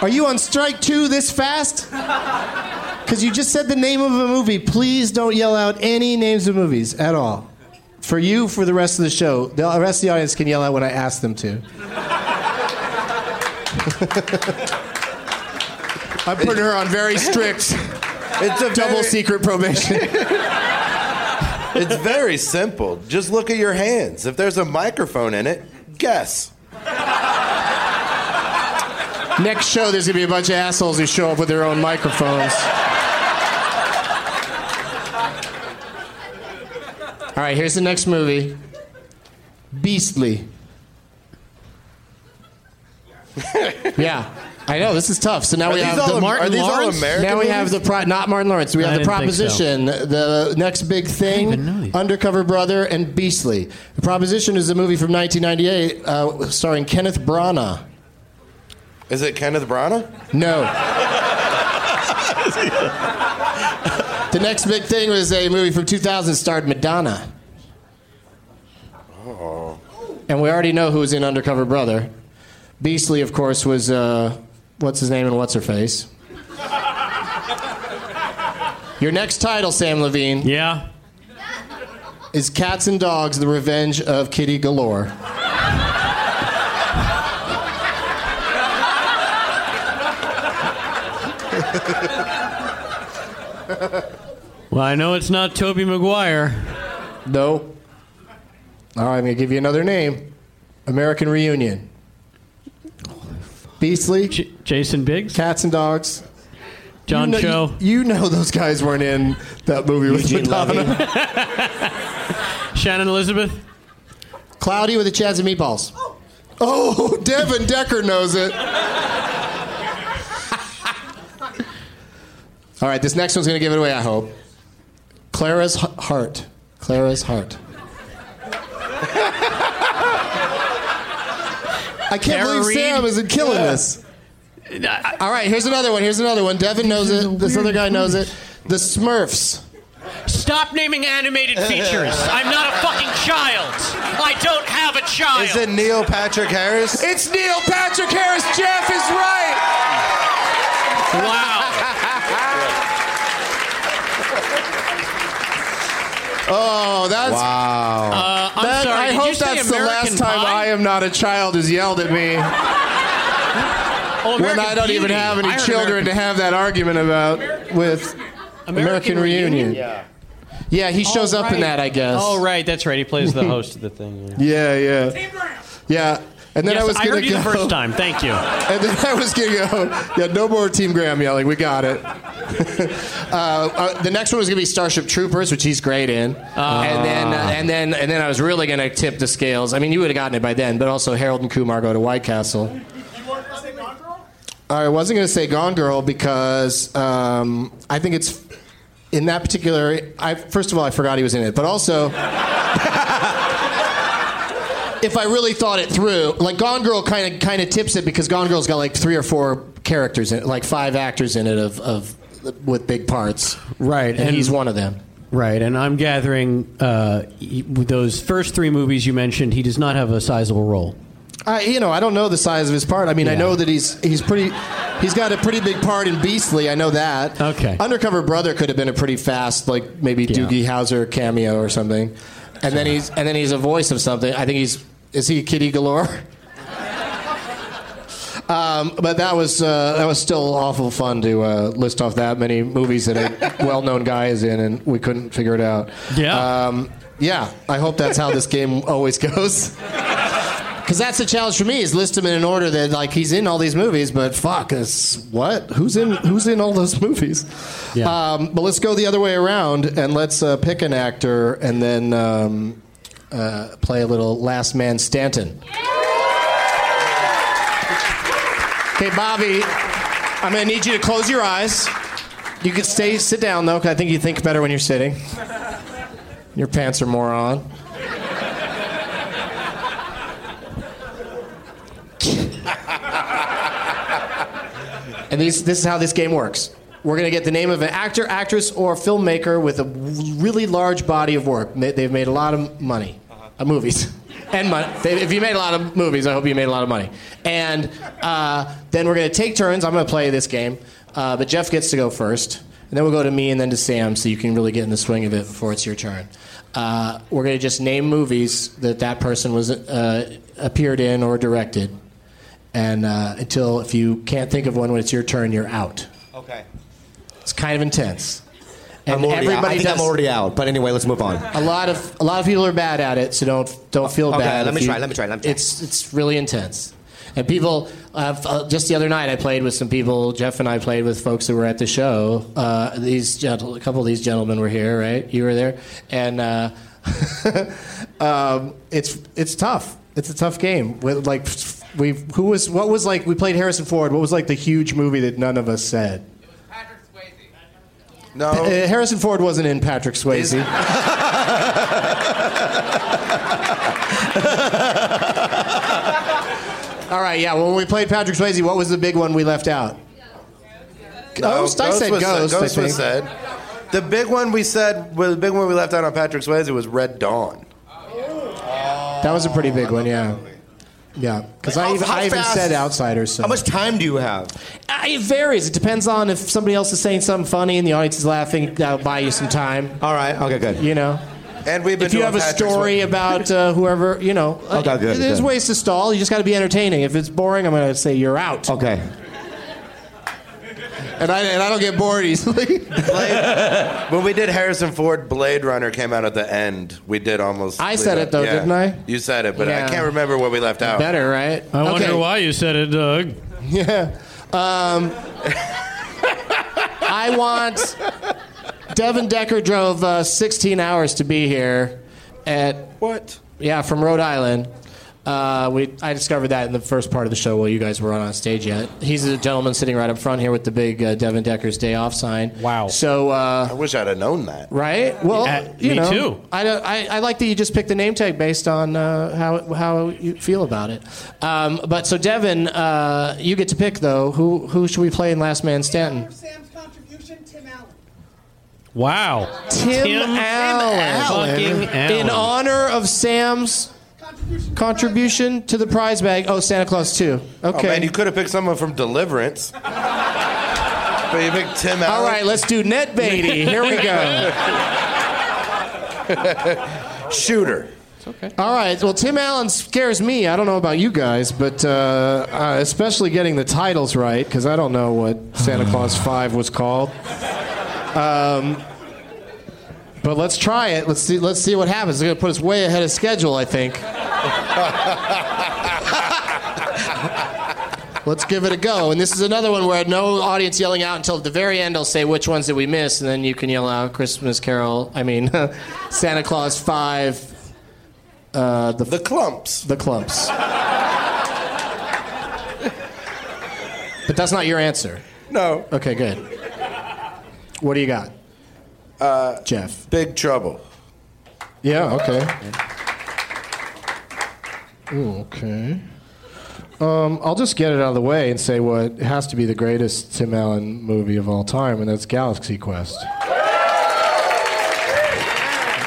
Are you on strike two this fast? Because you just said the name of a movie. Please don't yell out any names of movies at all. For you, for the rest of the show. The rest of the audience can yell out when I ask them to. I'm putting her on very strict It's a double very- secret probation. It's very simple. Just look at your hands. If there's a microphone in it, guess. Next show, there's gonna be a bunch of assholes who show up with their own microphones. All right, here's the next movie Beastly. yeah, I know, this is tough. So now Are we have the all Lawrence? Now we have the pro- not Martin Lawrence. We I have the didn't so. proposition, the next big thing, even know these. Undercover Brother, and Beastly. The proposition is a movie from 1998 uh, starring Kenneth Branagh. Is it Kenneth Branagh? No. the next big thing was a movie from 2000 starred Madonna. Oh. And we already know who was in Undercover Brother. Beastly, of course, was uh, what's his name and what's her face. Your next title, Samm Levine, Yeah. is Cats and Dogs: The Revenge of Kitty Galore. Well, I know it's not Tobey Maguire. No. All right, I'm gonna give you another name. American Reunion. Beastly, J- Jason Biggs? Cats and Dogs. John you know, Cho? You, you know those guys weren't in that movie with Eugene Madonna. Shannon Elizabeth? Cloudy with the Chads and Meatballs. Oh, Devin Decker knows it. All right, this next one's going to give it away, I hope. Clara's H- Heart. Clara's Heart. I can't Tara believe Reid? Samm isn't killing this. All right, here's another one. Here's another one. Devin knows it. This other guy knows it. The Smurfs. Stop naming animated features. I'm not a fucking child. I don't have a child. Is it Neil Patrick Harris? It's Neil Patrick Harris. Geoff is right. wow. Oh, that's Wow. Uh, I'm that- sorry. I hope you say that's the American last time Pie? I am not a child has yelled at me Oh, when I don't even have any children American- to have that argument about with American, Reunion. yeah. Yeah, he shows Oh, up in that, I guess. Oh, right. That's right. He plays the host of the thing. yeah. Yeah, yeah. Yeah. And then Yes, I was I gonna heard you go, the first time. Thank you. And then I was gonna go. Yeah, no more Team Graham yelling. We got it. uh, uh, the next one was gonna be Starship Troopers, which he's great in. and then uh, and then and then I was really gonna tip the scales. I mean, you would have gotten it by then, but also Harold and Kumar go to White Castle. I wasn't going to say Gone Girl because um, I think it's in that particular. I first of all I forgot he was in it, but also. If I really thought it through, like Gone Girl kind of kind of tips it because Gone Girl's got like three or four characters in it, like five actors in it of, of with big parts. Right, and, and- he's one of them. Right, and I'm gathering uh, those first three movies you mentioned, he does not have a sizable role. I, you know, I don't know the size of his part. I mean, I know that he's he's pretty. He's got a pretty big part in Beastly. I know that. Okay. Undercover Brother could have been a pretty fast, like maybe Yeah. Doogie Howser cameo or something. And then he's and then he's a voice of something. I think he's is he Kitty Galore? Um, but that was uh, that was still awful fun to uh, list off that many movies that a well-known guy is in, and we couldn't figure it out. Yeah. um, yeah. I hope that's how this game always goes. Because that's the challenge for me is list them in an order that like he's in all these movies, but fuck, it's, what? Who's in Who's in all those movies? Yeah. Um, but let's go the other way around and let's uh, pick an actor and then um, uh, play a little Last Man Stanton. Okay, Bobby, I'm going to need you to close your eyes. You can stay, sit down though, 'cause I think you think better when you're sitting. Your pants are more on. And these, this is how this game works. We're going to get the name of an actor, actress, or filmmaker with a really large body of work. They've made a lot of money, uh, movies, and money. If you made a lot of movies, I hope you made a lot of money. And uh, then we're going to take turns. I'm going to play this game, uh, but Geoff gets to go first, and then we'll go to me and then to Samm, so you can really get in the swing of it before it's your turn. Uh, we're going to just name movies that that person was uh, appeared in or directed and uh, until if you can't think of one when it's your turn, you're out. Okay. It's kind of intense. And I'm already out. I think does. I'm already out. But anyway, let's move on. a lot of a lot of people are bad at it, so don't don't feel Okay, bad. let me you- try, let me try, let me try. It's it's really intense. And people, uh, uh, just the other night, I played with some people. Geoff and I played with folks that were at the show. Uh, these gentle, a couple of these gentlemen were here, right? You were there, and uh, um, it's it's tough. It's a tough game. With like we who was what was like we played Harrison Ford. What was like the huge movie that none of us said? No. Uh, Harrison Ford wasn't in Patrick Swayze. All right, yeah. Well, when we played Patrick Swayze, what was the big one we left out? Ghost. I said was Ghost. Said, I Ghost think. was said. The big one we said, well, the big one we left out on Patrick Swayze was Red Dawn. That was a pretty big one. Yeah. Yeah, because I even, I even fast- said Outsiders. So. How much time do you have? Uh, It varies. It depends on if somebody else is saying something funny and the audience is laughing. That'll buy you some time. All right. Okay. Good. You know. And we've been if you doing have a Patrick story Swayze- about uh, whoever, you know, Okay, good, there's good. ways to stall. You just got to be entertaining. If it's boring, I'm going to say you're out. Okay. And I and I don't get bored easily. Blade, when we did Harrison Ford, Blade Runner came out at the end. We did almost. I said it, though, Yeah. didn't I? You said it, but Yeah. I can't remember what we left out. Better, right? I wonder why you said it, Doug. Yeah. Um, I want. Devin Decker drove uh, 16 hours to be here. At What? yeah, from Rhode Island. Uh, we I discovered that in the first part of the show while you guys weren't on stage yet. He's a gentleman sitting right up front here with the big uh, Devin Decker's day off sign. Wow. So. Uh, I wish I'd have known that. Right. Well, Yeah, you me know, too. I, I I like that you just picked the name tag based on uh, how how you feel about it. Um, but so Devin, uh, you get to pick though. Who who should we play in Last Man Stanton? Samm's contribution, Tim Allen. Wow. Tim, Allen. Fucking Allen. In honor of Samm's Contribution. contribution to the prize bag. Oh, Santa Claus too. Oh Okay. man, you could have picked someone from Deliverance. but you picked Tim Allen. All right, let's do Ned Beatty. Here we go. Shooter. Okay. All right. Well, Tim Allen scares me. I don't know about you guys, but uh, uh, especially getting the titles right because I don't know what Santa Claus Five was called. Um, but let's try it. Let's see. Let's see what happens. It's gonna put us way ahead of schedule, I think. Let's give it a go. And this is another one where no audience yelling out until at the very end. I'll say which ones did we miss, and then you can yell out Christmas Carol. I mean, Santa Claus Five. Uh, the The clumps. the clumps. but that's not your answer. No. Okay, good. What do you got? Uh, Geoff. Big trouble. Yeah, okay. Ooh, okay. Um, I'll just get it out of the way and say what has to be the greatest Tim Allen movie of all time, and that's Galaxy Quest.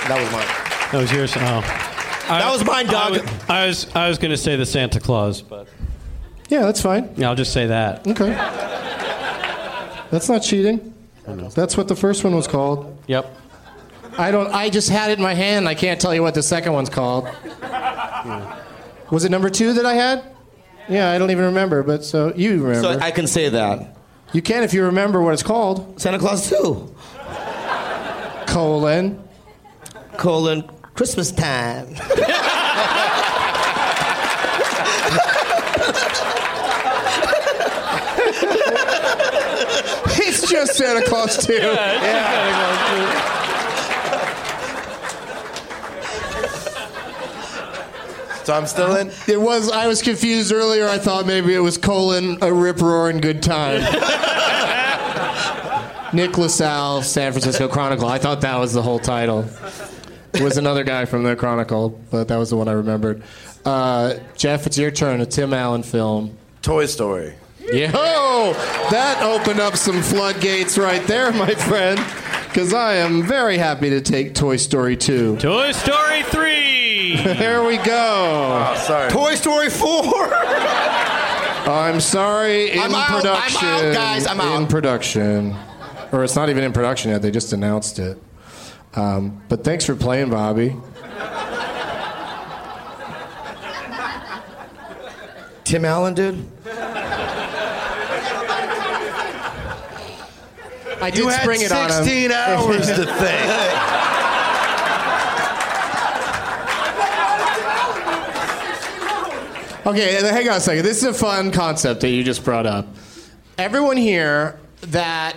That was mine. That was yours. Oh. That was mine, dog. I was, I was, I was going to say the Santa Claus, but Yeah, that's fine. yeah, I'll just say that. Okay. That's not cheating. That's what the first one was called. Yep. I don't. I just had it in my hand. I can't tell you what the second one's called. Hmm. Was it number two that I had? Yeah, I don't even remember. But so you remember? So I can say that. you can if you remember what it's called. Santa Claus 2. Colon. Colon, Christmas time. It's just Santa Claus too. Yeah. So I'm still in. It was. I was confused earlier. I thought maybe it was colon a rip roaring good time. Mick LaSalle, San Francisco Chronicle. I thought that was the whole title. It was another guy from the Chronicle, but that was the one I remembered. Uh, Geoff, it's your turn. A Tim Allen film. Toy Story. Yo, that opened up some floodgates right there, my friend. Because I am very happy to take Toy Story 2. Toy Story 3. There we go. Oh, sorry. Toy Story 4. I'm sorry, in I'm out, I'm production. out, guys, I'm out. In production. Or it's not even in production yet, they just announced it. Um, but thanks for playing, Bobby. Tim Allen, dude. I did You spring it on him. 16 hours to think. Okay, hang on a second. This is a fun concept that you just brought up. Everyone here that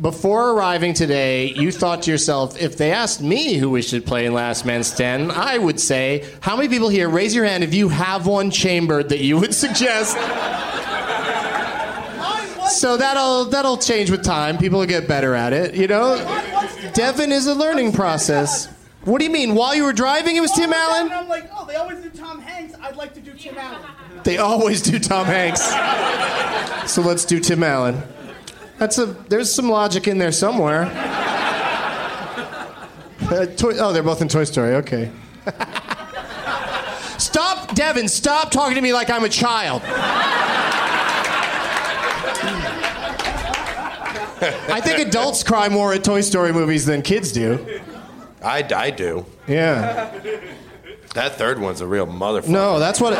before arriving today, you thought to yourself, if they asked me who we should play in Last Man Stand, I would say, how many people here, raise your hand if you have one chambered that you would suggest? So that'll that'll change with time. People will get better at it, you know? Devin is a learning process. What do you mean? While you were driving, it was Tim And Allen? I'm like, oh, they always do Tom Hanks. I'd like to do Tim Allen. They always do Tom Hanks. So let's do Tim Allen. That's a. There's some logic in there somewhere. Uh, toy, oh, they're both in Toy Story. Okay. stop, Devin. Stop talking to me like I'm a child. I think adults cry more at Toy Story movies than kids do. I, I do. Yeah. That third one's a real motherfucker. No, that's what.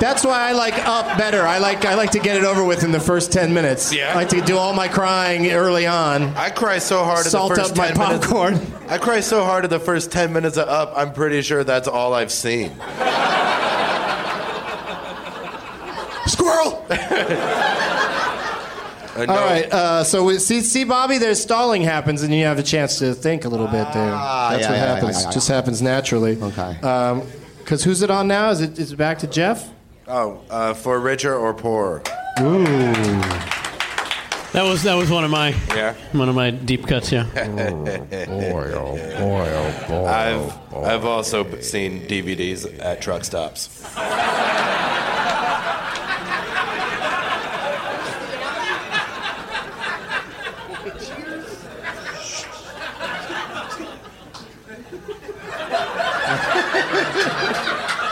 That's why I like Up better. I like I like to get it over with in the first ten minutes. Yeah. I like to do all my crying early on. I cry so hard at Salt the first up my 10 minutes. popcorn. I cry so hard at the first 10 minutes of Up, I'm pretty sure that's all I've seen. Squirrel. Uh, no, right. Uh, so we, see, see, Bobby, there's stalling happens, and you have a chance to think a little bit there. Ah, That's yeah, what yeah, yeah, happens. yeah, yeah. Just happens naturally. Okay. Because who's it on now? Is it is it back to Geoff? Oh, uh, for richer or poorer. Ooh. That was that was one of my Yeah. one of my deep cuts. Yeah. Boy oh boy oh boy. I've I've also seen DVDs at truck stops.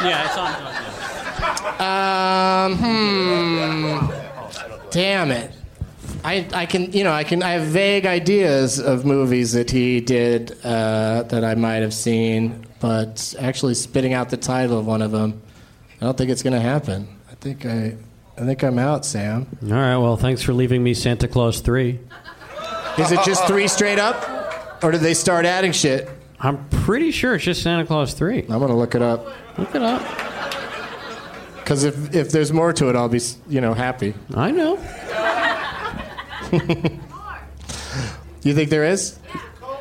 yeah, it's on. Um, hmm. Damn it. I, I can you know I can I have vague ideas of movies that he did uh, that I might have seen, but actually spitting out the title of one of them, I don't think it's going to happen. I think I I think I'm out, Samm. All right. Well, thanks for leaving me Santa Claus three. Is it just three straight up, or did they start adding shit? I'm pretty sure it's just Santa Claus three. I'm gonna look it up Look it up. Because if, if there's more to it, I'll be, you know, happy. I know. You think there is?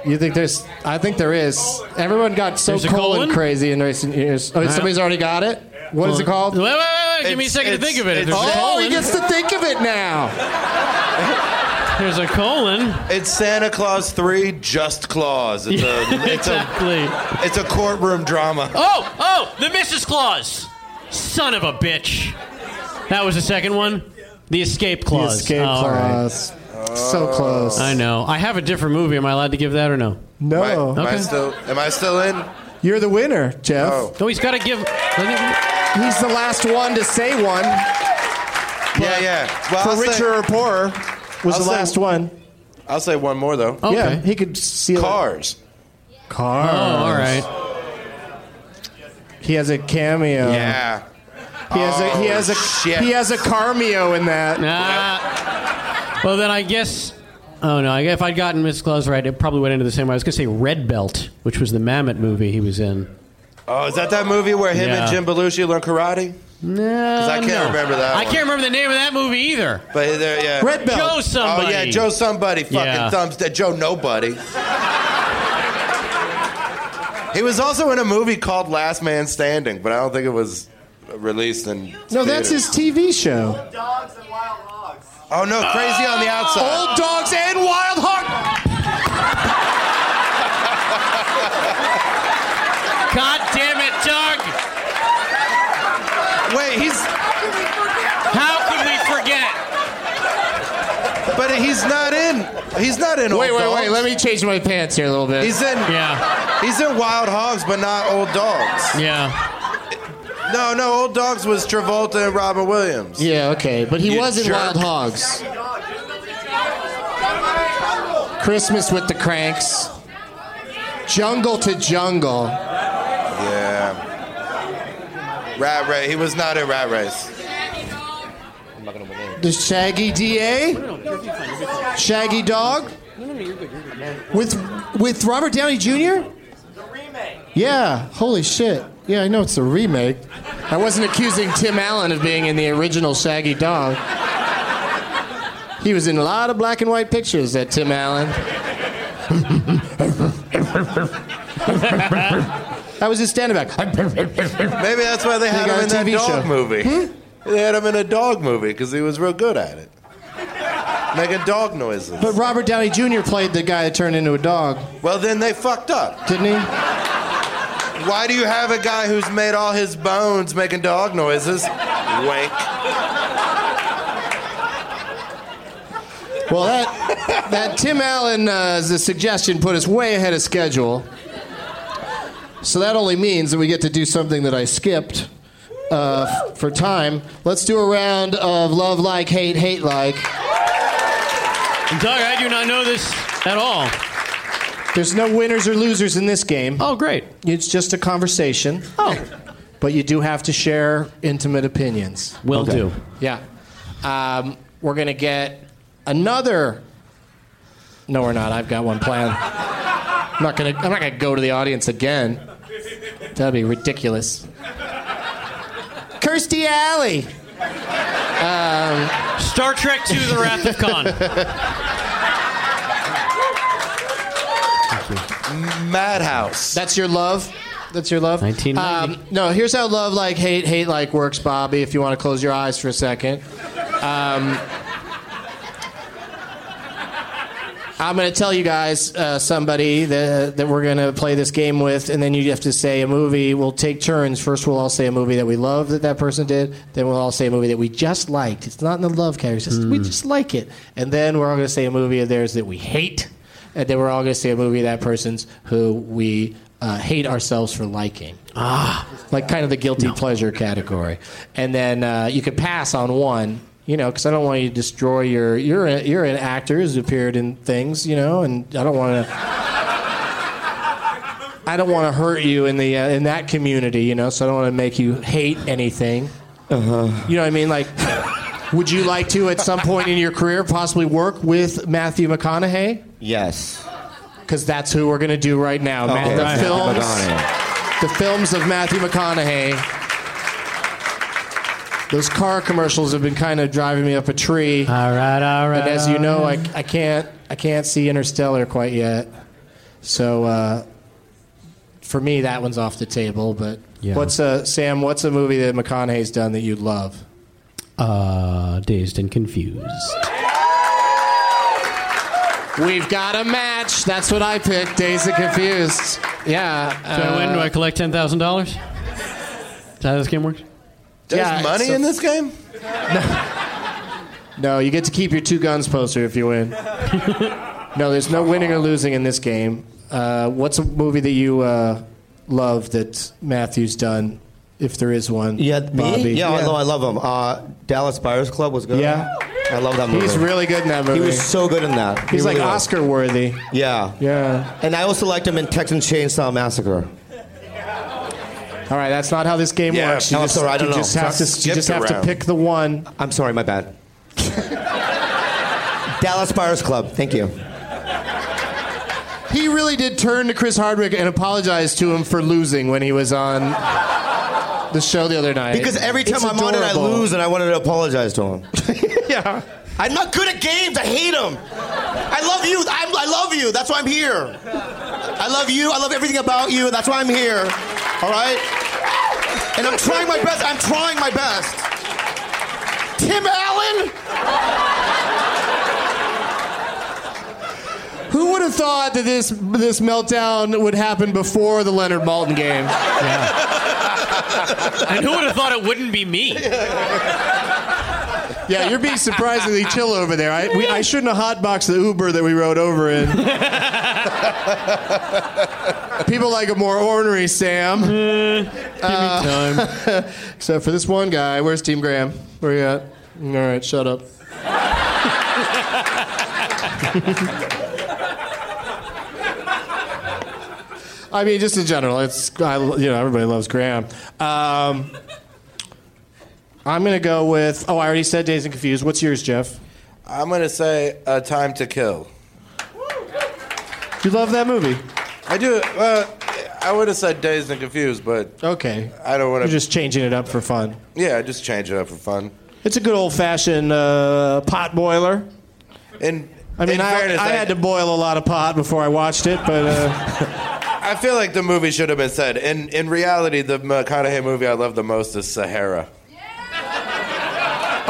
You think there's? I think there is. Everyone got so There's a colon, colon? crazy in recent years. Oh, somebody's already got it. What is it called? Wait, wait, wait, wait. Give me a It's- second to it's- think of it. If it's- there's a Oh, he colon, gets to think of it now. There's a colon. It's Santa Claus 3, Just Claus. It's a, it's a, it's a courtroom drama. Oh, oh, the Mrs. Claus. Son of a bitch. That was the second one? The escape The clause. escape Oh, all right. clause. So oh. close. I know. I have a different movie. Am I allowed to give that or no? No, Am, I, am I Okay. still am I still in? you're the winner, Geoff. Oh. No, he's got to give. He's the last one to say one. Yeah, yeah. Well, For I'll richer say, or poorer was I'll the say- last one. I'll say one more though. Okay. Yeah, he could seal it. Cars. Cars. Oh, all right. He has a cameo. Yeah. He has a he has a shit. he has a cameo in that. Ah. well, then I guess. Oh no! I guess if I'd gotten Miss Claus right, it probably went into the same way. I was going to say Red Belt, which was the Mamet movie he was in. Oh, is that that movie where him Yeah. and Jim Belushi learn karate? No, I can't no. remember that I one. can't remember the name of that movie either. But there, yeah. Red Belt. Joe somebody. Oh yeah, Joe somebody fucking Yeah. thumbs that Joe nobody. he was also in a movie called Last Man Standing, but I don't think it was released in. No, that's his. TV show. Dogs and wild hogs. Oh no, Crazy on the Outside. Old dogs and wild heart. God damn it, Doug! Wait, he's How could we forget? but he's not in. He's not in. Wait, Old wait, Dogs. wait. Let me change my pants here a little bit. He's in. Yeah, He's in Wild Hogs, but not Old Dogs. yeah. No, no, Old Dogs was Travolta and Robin Williams. yeah, okay, but he You was in jerk. Wild Hogs. Christmas with the Kranks. Jungle to Jungle. Yeah. Rat Race. He was not in Rat Race. The Shaggy DA. Shaggy Dog. With with Robert Downey Jr. Yeah, holy shit. Yeah, I know it's a remake. I wasn't accusing Tim Allen of being in the original Shaggy Dog. He was in a lot of black and white pictures, that Tim Allen. that was his stand back. Maybe that's why they had him in a that TV dog show. movie. Hmm? They had him in a dog movie because he was real good at it. Making dog noises. But Robert Downey Jr. played the guy that turned into a dog, Well, then they fucked up. didn't he? Why do you have a guy who's made all his bones making dog noises? Wank. Well, that that Tim Allen uh, suggestion put us way ahead of schedule. So that only means that we get to do something that I skipped uh, for time. Let's do a round of love like, hate, hate like. Doug, I do not know this at all. There's no winners or losers in this game. Oh, great. It's just a conversation. Oh, But you do have to share intimate opinions. will do. Yeah. Um, we're going to get another. No, we're not. I've got one planned. I'm not going to. I'm not going to go to the audience again. That'd be ridiculous. Kirstie Alley. Star Trek II: The Wrath of Khan. Madhouse. That's your love. That's your love. 1990. Um, no, here's how love like hate hate like works, Bobby. If you want to close your eyes for a second. Um, I'm going to tell you guys uh, somebody that, that we're going to play this game with, and then you have to say a movie. We'll take turns. First, we'll all say a movie that we love that that person did. Then we'll all say a movie that we just liked. It's not in the love category. It's just, We just like it. And then we're all going to say a movie of theirs that we hate. And then we're all going to say a movie of that person's who we uh, hate ourselves for liking. Ah. Like kind of the guilty pleasure category. And then uh, you could pass on one you know, because I don't want you to destroy your. You're a, you're an actor who's appeared in things, you know, and I don't want to. I don't want to hurt you in the uh, in that community, you know. So I don't want to make you hate anything. Uh-huh. You know what I mean? Like, would you like to at some point in your career possibly work with Matthew McConaughey? Yes. Because that's who we're going to do right now. Ma- Okay, the films, the films of Matthew McConaughey. Those car commercials have been kind of driving me up a tree. All right, all right. And as you know, I. I can't I can't see Interstellar quite yet. So uh, for me, that one's off the table. But Yeah. what's a Sam? What's a movie that McConaughey's done that you'd love? uh, dazed and confused. We've got a match. That's what I picked. Dazed and Confused. Yeah. Do I win? Do I collect ten thousand dollars? Is that how this game works? There's Yeah, money so- in this game? No, you get to keep your two guns poster if you win. no, there's no winning or losing in this game. Uh, what's a movie that you uh, love that Matthew's done, if there is one? Yeah, Bobby. me? Yeah, no, I love him. Uh, Dallas Buyers Club was good. Yeah. I love that movie. He's really good in that movie. He was so good in that. He's He like really was. Oscar worthy. Yeah. Yeah. And I also liked him in Texan Chainsaw Massacre. All right, that's not how this game Yeah, works. You no, just, sorry, I don't you know. just have to, you just have to pick the one. I'm sorry, my bad. Dallas Buyers Club. Thank you. He really did turn to Chris Hardwick and apologize to him for losing when he was on the show the other night. Because every time It's I'm on it, I lose, and I wanted to apologize to him. yeah. I'm not good at games. I hate them. I love you. I'm, I love you. That's why I'm here. I love you. I love everything about you. That's why I'm here. All right? And I'm trying my best. I'm trying my best. Tim Allen? Who would have thought that this this meltdown would happen before the Leonard Maltin game? Yeah. And who would have thought it wouldn't be me? Yeah, you're being surprisingly chill over there. I, we, I shouldn't have hotboxed the Uber that we rode over in. People like a more ornery Samm. Give me time. So for this one guy, where's Team Graham? Where you at? All right, shut up. I mean, just in general, it's I, you know everybody loves Graham. Um, I'm gonna go with. Oh, I already said Dazed and Confused. What's yours, Geoff? I'm going to say A Time to Kill. You love that movie? I do. Uh, I would have said Dazed and Confused, but Okay. I don't want to. You're to. just changing it up for fun. Yeah, just change it up for fun. It's a good old fashioned uh, pot boiler. And I mean, in I, fairness, I had to boil a lot of pot before I watched it, but uh, I feel like the movie should have been said. In in reality, the McConaughey movie I love the most is Sahara.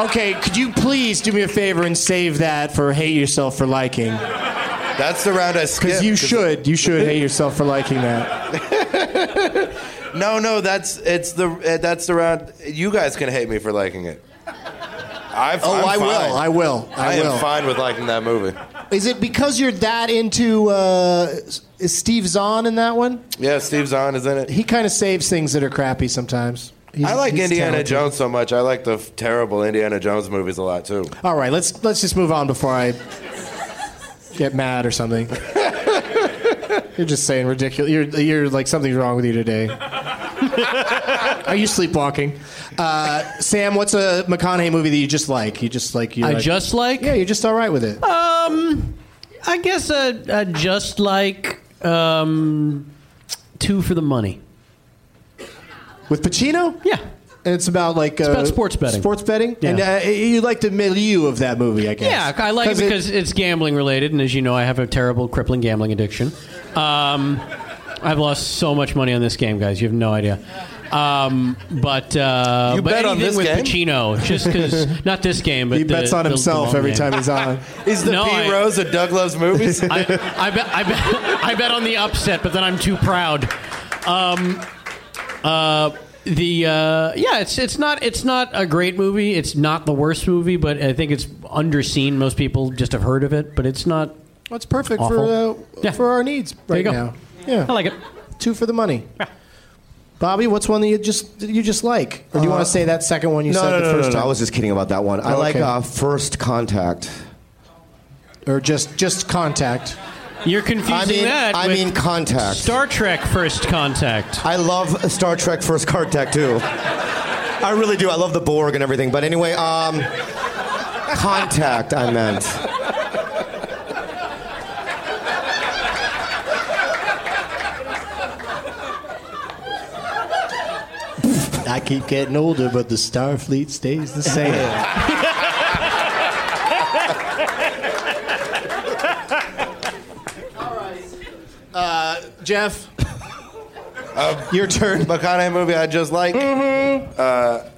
Okay. Could you please do me a favor and save that for hate yourself for liking? That's the round I skipped. Because you should. You should hate yourself for liking that. No, no, that's it's the uh, that's the round. You guys can hate me for liking it. i Oh, I will. I will. I, I will. am fine with liking that movie. Is it because you're that into? Uh, is Steve Zahn in that one? Yeah, Steve Zahn is in it. He kind of saves things that are crappy sometimes. He's- I like Indiana talented. Jones so much. I like the f- terrible Indiana Jones movies a lot too. All right, let's let's just move on before I get mad or something. you're just saying ridiculous. You're you're like something's wrong with you today. Are you sleepwalking? Uh, Samm, what's a McConaughey movie that you just like? You just like you. I like- just like. yeah, you're just all right with it. Um, I guess uh, uh, just like um, two for the money. With Pacino? Yeah. And it's about like uh, about sports betting. Sports betting, Yeah. and uh, you like the milieu of that movie, I guess. Yeah, I like it because it's gambling related, and as you know, I have a terrible, crippling gambling addiction. Um, I've lost so much money on this game, guys. You have no idea. Um, but uh, You but bet on anything this with game? Pacino, just because not this game, but he the- bets on the- the himself long every game. time he's on. Is the No, Pete Rose of Doug Loves Movies. I, I bet I bet I bet on the upset, but then I'm too proud. Um, uh, the uh, yeah, it's it's not it's not a great movie. It's not the worst movie, but I think it's underseen. Most people just have heard of it, but it's not. That's perfect Awful. for uh, Yeah. for our needs There right you go. now. Yeah, I like it. two for the money. Bobby, what's one that you just that you just like, or do you want to say that second one you No, said no, the no, no, first no, time, I was just kidding about that one. I like okay. uh, First Contact. or just just contact? You're confusing I mean, that. I with mean Contact. Star Trek First Contact. I love Star Trek First Contact too. I really do. I love the Borg and everything. But anyway, um, Contact. I meant. I keep getting older, but the Starfleet stays the same. Uh, Geoff, your turn. McConaughey movie I just like. Mm-hmm. Uh,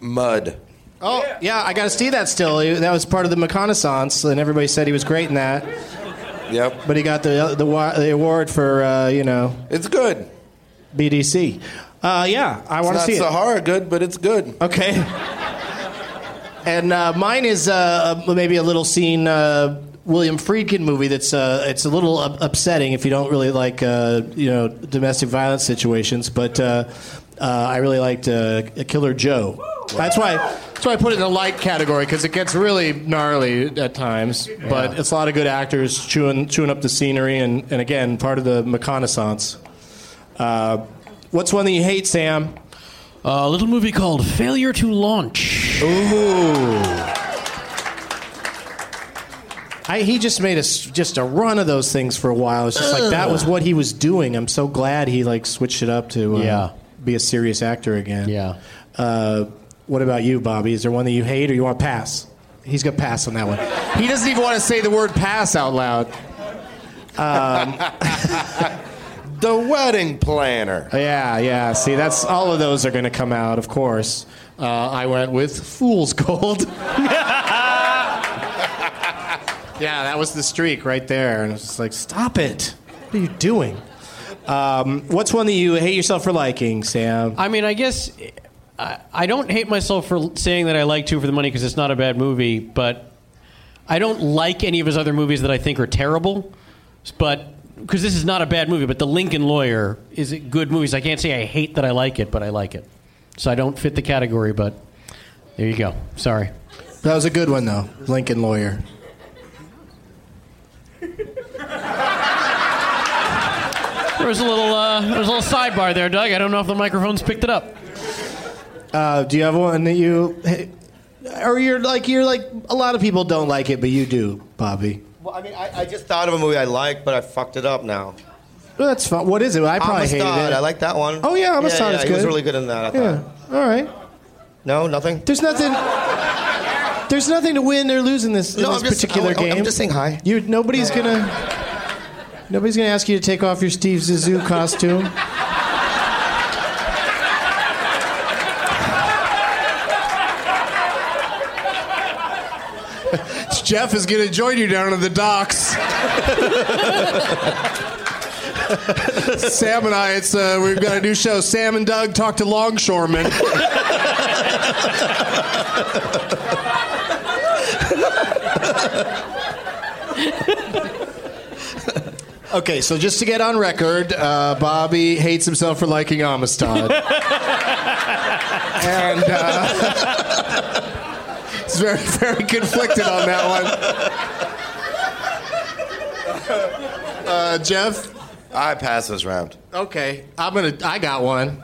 Mud. Oh, yeah, I got to see that still. That was part of the reconnaissance, and everybody said he was great in that. Yep. But he got the the, the award for uh, you know It's good. BDC. Uh, yeah, I want to not see it. Sahara good, but it's good. Okay. And uh, mine is uh, maybe a little scene. William Friedkin movie that's uh, it's a little up- upsetting if you don't really like uh, you know domestic violence situations, but uh, uh, I really liked uh, Killer Joe. That's why that's why I put it in the light category because it gets really gnarly at times, but it's a lot of good actors chewing chewing up the scenery and, and again part of the reconnaissance. Uh, what's one that you hate, Samm? a little movie called Failure to Launch. Ooh. I, he just made a just a run of those things for a while. It's just like that was what he was doing. I'm so glad he like switched it up to uh, Yeah. be a serious actor again. Yeah. Uh, what about you, Bobby? Is there one that you hate or you want to pass? He's gonna pass on that one. He doesn't even want to say the word pass out loud. The Wedding Planner. Yeah, yeah. See, that's all of those are going to come out, of course. Uh, I went with Fool's Gold. yeah, that was the streak right there, and it's just like, stop it! What are you doing? Um, what's one that you hate yourself for liking, Samm? I mean, I guess I, I don't hate myself for saying that I like Two for the Money because it's not a bad movie, but I don't like any of his other movies that I think are terrible. But because this is not a bad movie, but The Lincoln Lawyer is a good movie. So I can't say I hate that I like it, but I like it. So I don't fit the category, but there you go. Sorry. That was a good one, though. Lincoln Lawyer. There was a little uh, there was a little sidebar there, Doug. I don't know if the microphones picked it up. Uh, do you have one that you, or you're like you're like a lot of people don't like it, but you do, Bobby? Well, I mean, I, I just thought of a movie I like, but I fucked it up now. Well, that's fun. What is it? I probably hated it. I like that one. Oh, yeah, Amistad yeah, is He was good. really good in that. I Yeah. thought. All right. No, nothing. There's nothing. There's nothing to win or lose in this, in this I'm just- particular I'm- I'm just saying hi. You nobody's gonna. Nobody's gonna ask you to take off your Steve Zissou costume. Geoff is gonna join you down at the docks. Samm and I, it's uh, we've got a new show. Samm and Doug talk to longshoremen. Okay, so just to get on record, uh, Bobby hates himself for liking Amistad. and uh, he's very, very conflicted on that one. Uh, Geoff? I pass this round. Okay, I'm gonna. I got one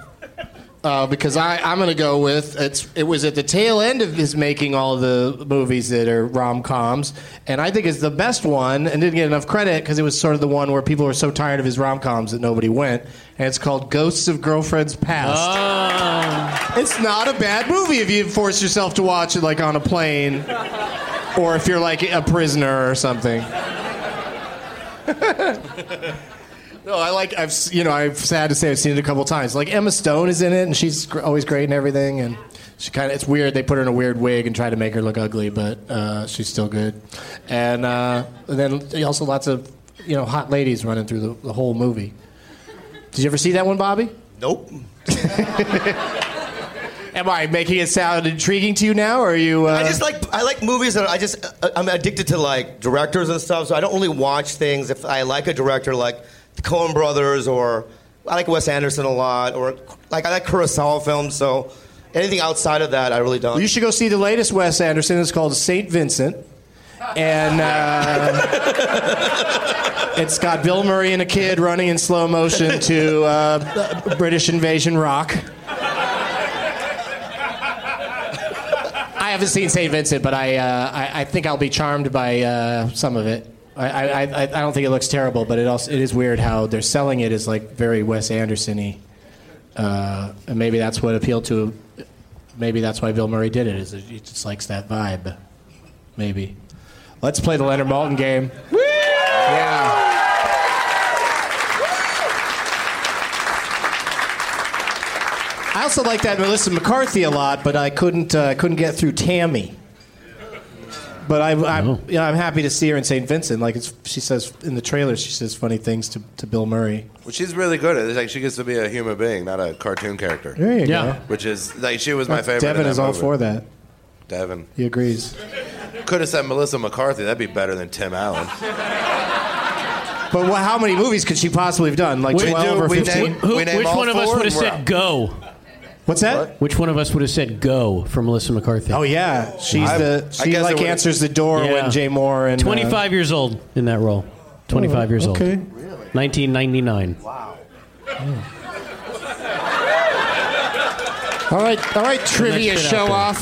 uh, because I I'm gonna go with it's. It was at the tail end of his making all the movies that are rom coms, and I think it's the best one, and didn't get enough credit because it was sort of the one where people were so tired of his rom coms that nobody went, and it's called Ghosts of Girlfriends Past. It's not a bad movie if you force yourself to watch it like on a plane, or if you're like a prisoner or something. No, I like. I've you know I've sad to say I've seen it a couple times. Like Emma Stone is in it, and she's gr- always great and everything. And she kind of it's weird. They put her in a weird wig and try to make her look ugly, but uh, she's still good. And, uh, and then also lots of you know hot ladies running through the, the whole movie. Did you ever see that one, Bobby? Nope. Am I making it sound intriguing to you now, or are you? Uh... I just like I like movies that I just uh, I'm addicted to like directors and stuff. So I don't really watch things if I like a director like the Coen Brothers or I like Wes Anderson a lot or like I like Kurosawa films. So anything outside of that, I really don't. You should go see the latest Wes Anderson. It's called Saint Vincent, and uh, it's got Bill Murray and a kid running in slow motion to uh, British Invasion rock. I haven't seen Saint Vincent, but I, uh, I I think I'll be charmed by uh, some of it. I, I, I I don't think it looks terrible, but it also it is weird how they're selling it as like very Wes Anderson-y. uh, and maybe that's what appealed to. Maybe that's why Bill Murray did it. Is that he just likes that vibe? Maybe. Let's play the Leonard Maltin game. Yeah. I also like that Melissa McCarthy a lot, but I couldn't uh, couldn't get through Tammy. But I, I'm, Oh. yeah, I'm happy to see her in St. Vincent. Like it's, she says in the trailer, she says funny things to, to Bill Murray. Well, she's really good at it. Like she gets to be a human being, not a cartoon character. There you Yeah. go. Which is like she was my favorite. Devin in that is all movie. for that. Devin He agrees. could have said Melissa McCarthy. That'd be better than Tim Allen. But wha how many movies could she possibly have done? Like We 12 do- or we 15? name- Who, We which all one of us would have said go? What's that? Which one of us would have said go for Melissa McCarthy? Oh yeah, she's I- the I she guess like answers the door Yeah. when Jay Mohr and uh, 25 years old in that role. 25 years old. okay. 1999. All right, all right, trivia show off.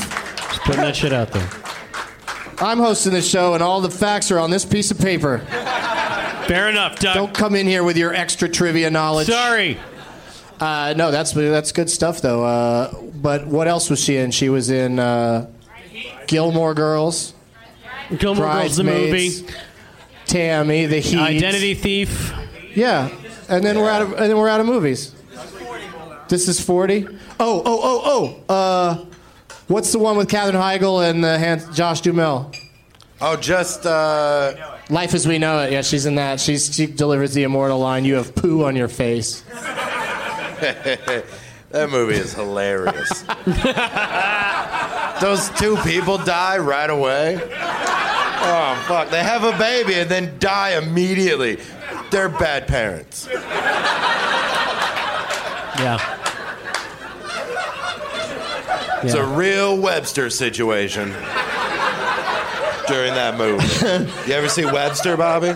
Just putting that shit out there. I'm hosting the show, and all the facts are on this piece of paper. Fair enough, Doug. Don't come in here with your extra trivia knowledge. Sorry. Uh, no, that's that's good stuff though. Uh, but what else was she in? She was in uh, Gilmore Girls, Gilmore Girls, the movie. Bridesmaids, Tammy, The Heat, Identity Thief. Yeah, and then we're out of and then we're out of movies. This is forty. Oh, oh, oh, oh. Uh, what's the one with Katherine Heigl and uh, Han- Josh Duhamel? Oh, just uh, Life as We Know It. Yeah, she's in that. She's she delivers the immortal line, "You have poo on your face." that movie is hilarious. Those two people die right away. Oh fuck! They have a baby and then die immediately. They're bad parents. Yeah. It's a real Webster situation during that movie. You ever see Webster, Bobby?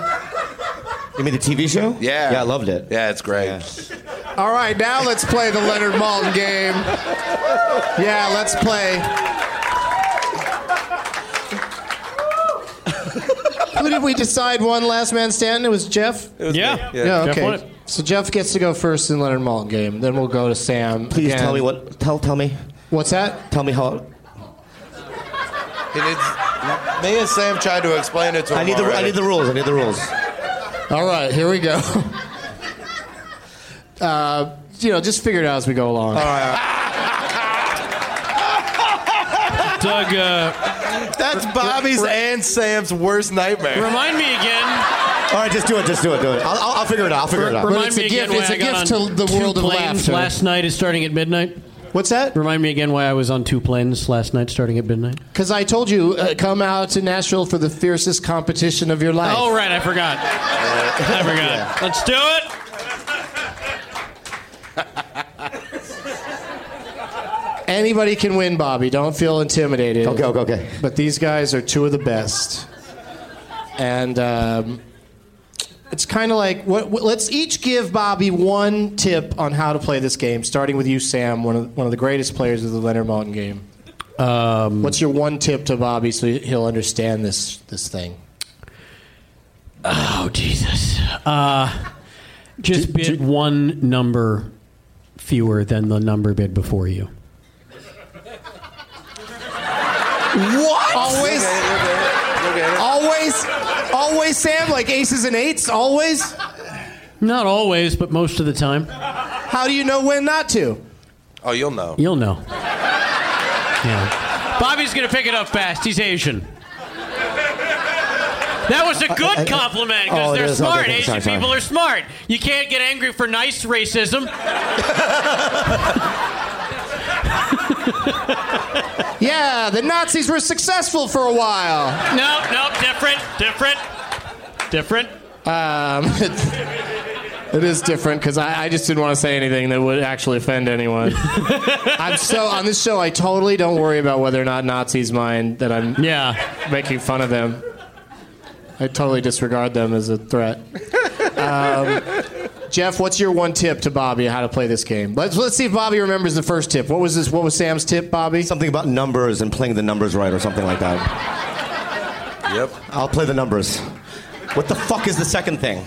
You mean the TV show? Yeah. Yeah, I loved it. Yeah, it's great. All right, now let's play the Leonard Maltin game. Yeah, let's play. Who did we decide won last man standing? It was Geoff. It was Yeah. me. Yeah, Geoff okay. won it. So Geoff gets to go first in Leonard Maltin game. Then we'll go to Samm. Please again. tell me what. Tell tell me. What's that? Tell me how. He needs, me and Samm tried to explain it to him. I need the I need the rules. I need the rules. All right, here we go. Uh, you know, just figure it out as we go along. All right. Doug, uh, That's Bobby's and Samm's worst nightmare. remind me again. All right, just do it. Just do it. Do it. I'll, I'll, I'll figure it out. I'll figure it out. Remind it's me a again gift- it's a I got gift to the world of planes laughter. last night is starting at midnight. What's that? Remind me again why I was on two planes last night starting at midnight. Because I told you, uh, come out to Nashville for the fiercest competition of your life. Oh, right, I forgot. I forgot. Let's do it. Anybody can win, Bobby. Don't feel intimidated. Okay, okay, okay. But these guys are two of the best. And um, it's kind of like what, what- let's each give Bobby one tip on how to play this game, starting with you, Samm, one of, one of the greatest players of the Leonard Maltin game. Um, What's your one tip to Bobby so he'll understand this, this thing? oh, Jesus. Uh, just bid one number fewer than the number bid before you. What? Always? Always? Always, Samm? Like aces and eights? Always? Not always, but most of the time. How do you know when not to? Oh, you'll know. You'll know. Yeah. Bobby's going to pick it up fast. He's Asian. That was a good compliment because oh, they're is. Smart. okay, Asian sorry, sorry. people are smart. You can't get angry for nice racism. Yeah, the Nazis were successful for a while. No, no, different, different, different. Um, it is different because I, I just didn't want to say anything that would actually offend anyone. I'm so on this show. I totally don't worry about whether or not Nazis mind that I'm Yeah. making fun of them. I totally disregard them as a threat. Um, Geoff, what's your one tip to Bobby on how to play this game? Let's let's see if Bobby remembers the first tip. What was this? What was Samm's tip, Bobby? Something about numbers and playing the numbers right or something like that. Yep. I'll play the numbers. What the fuck is the second thing?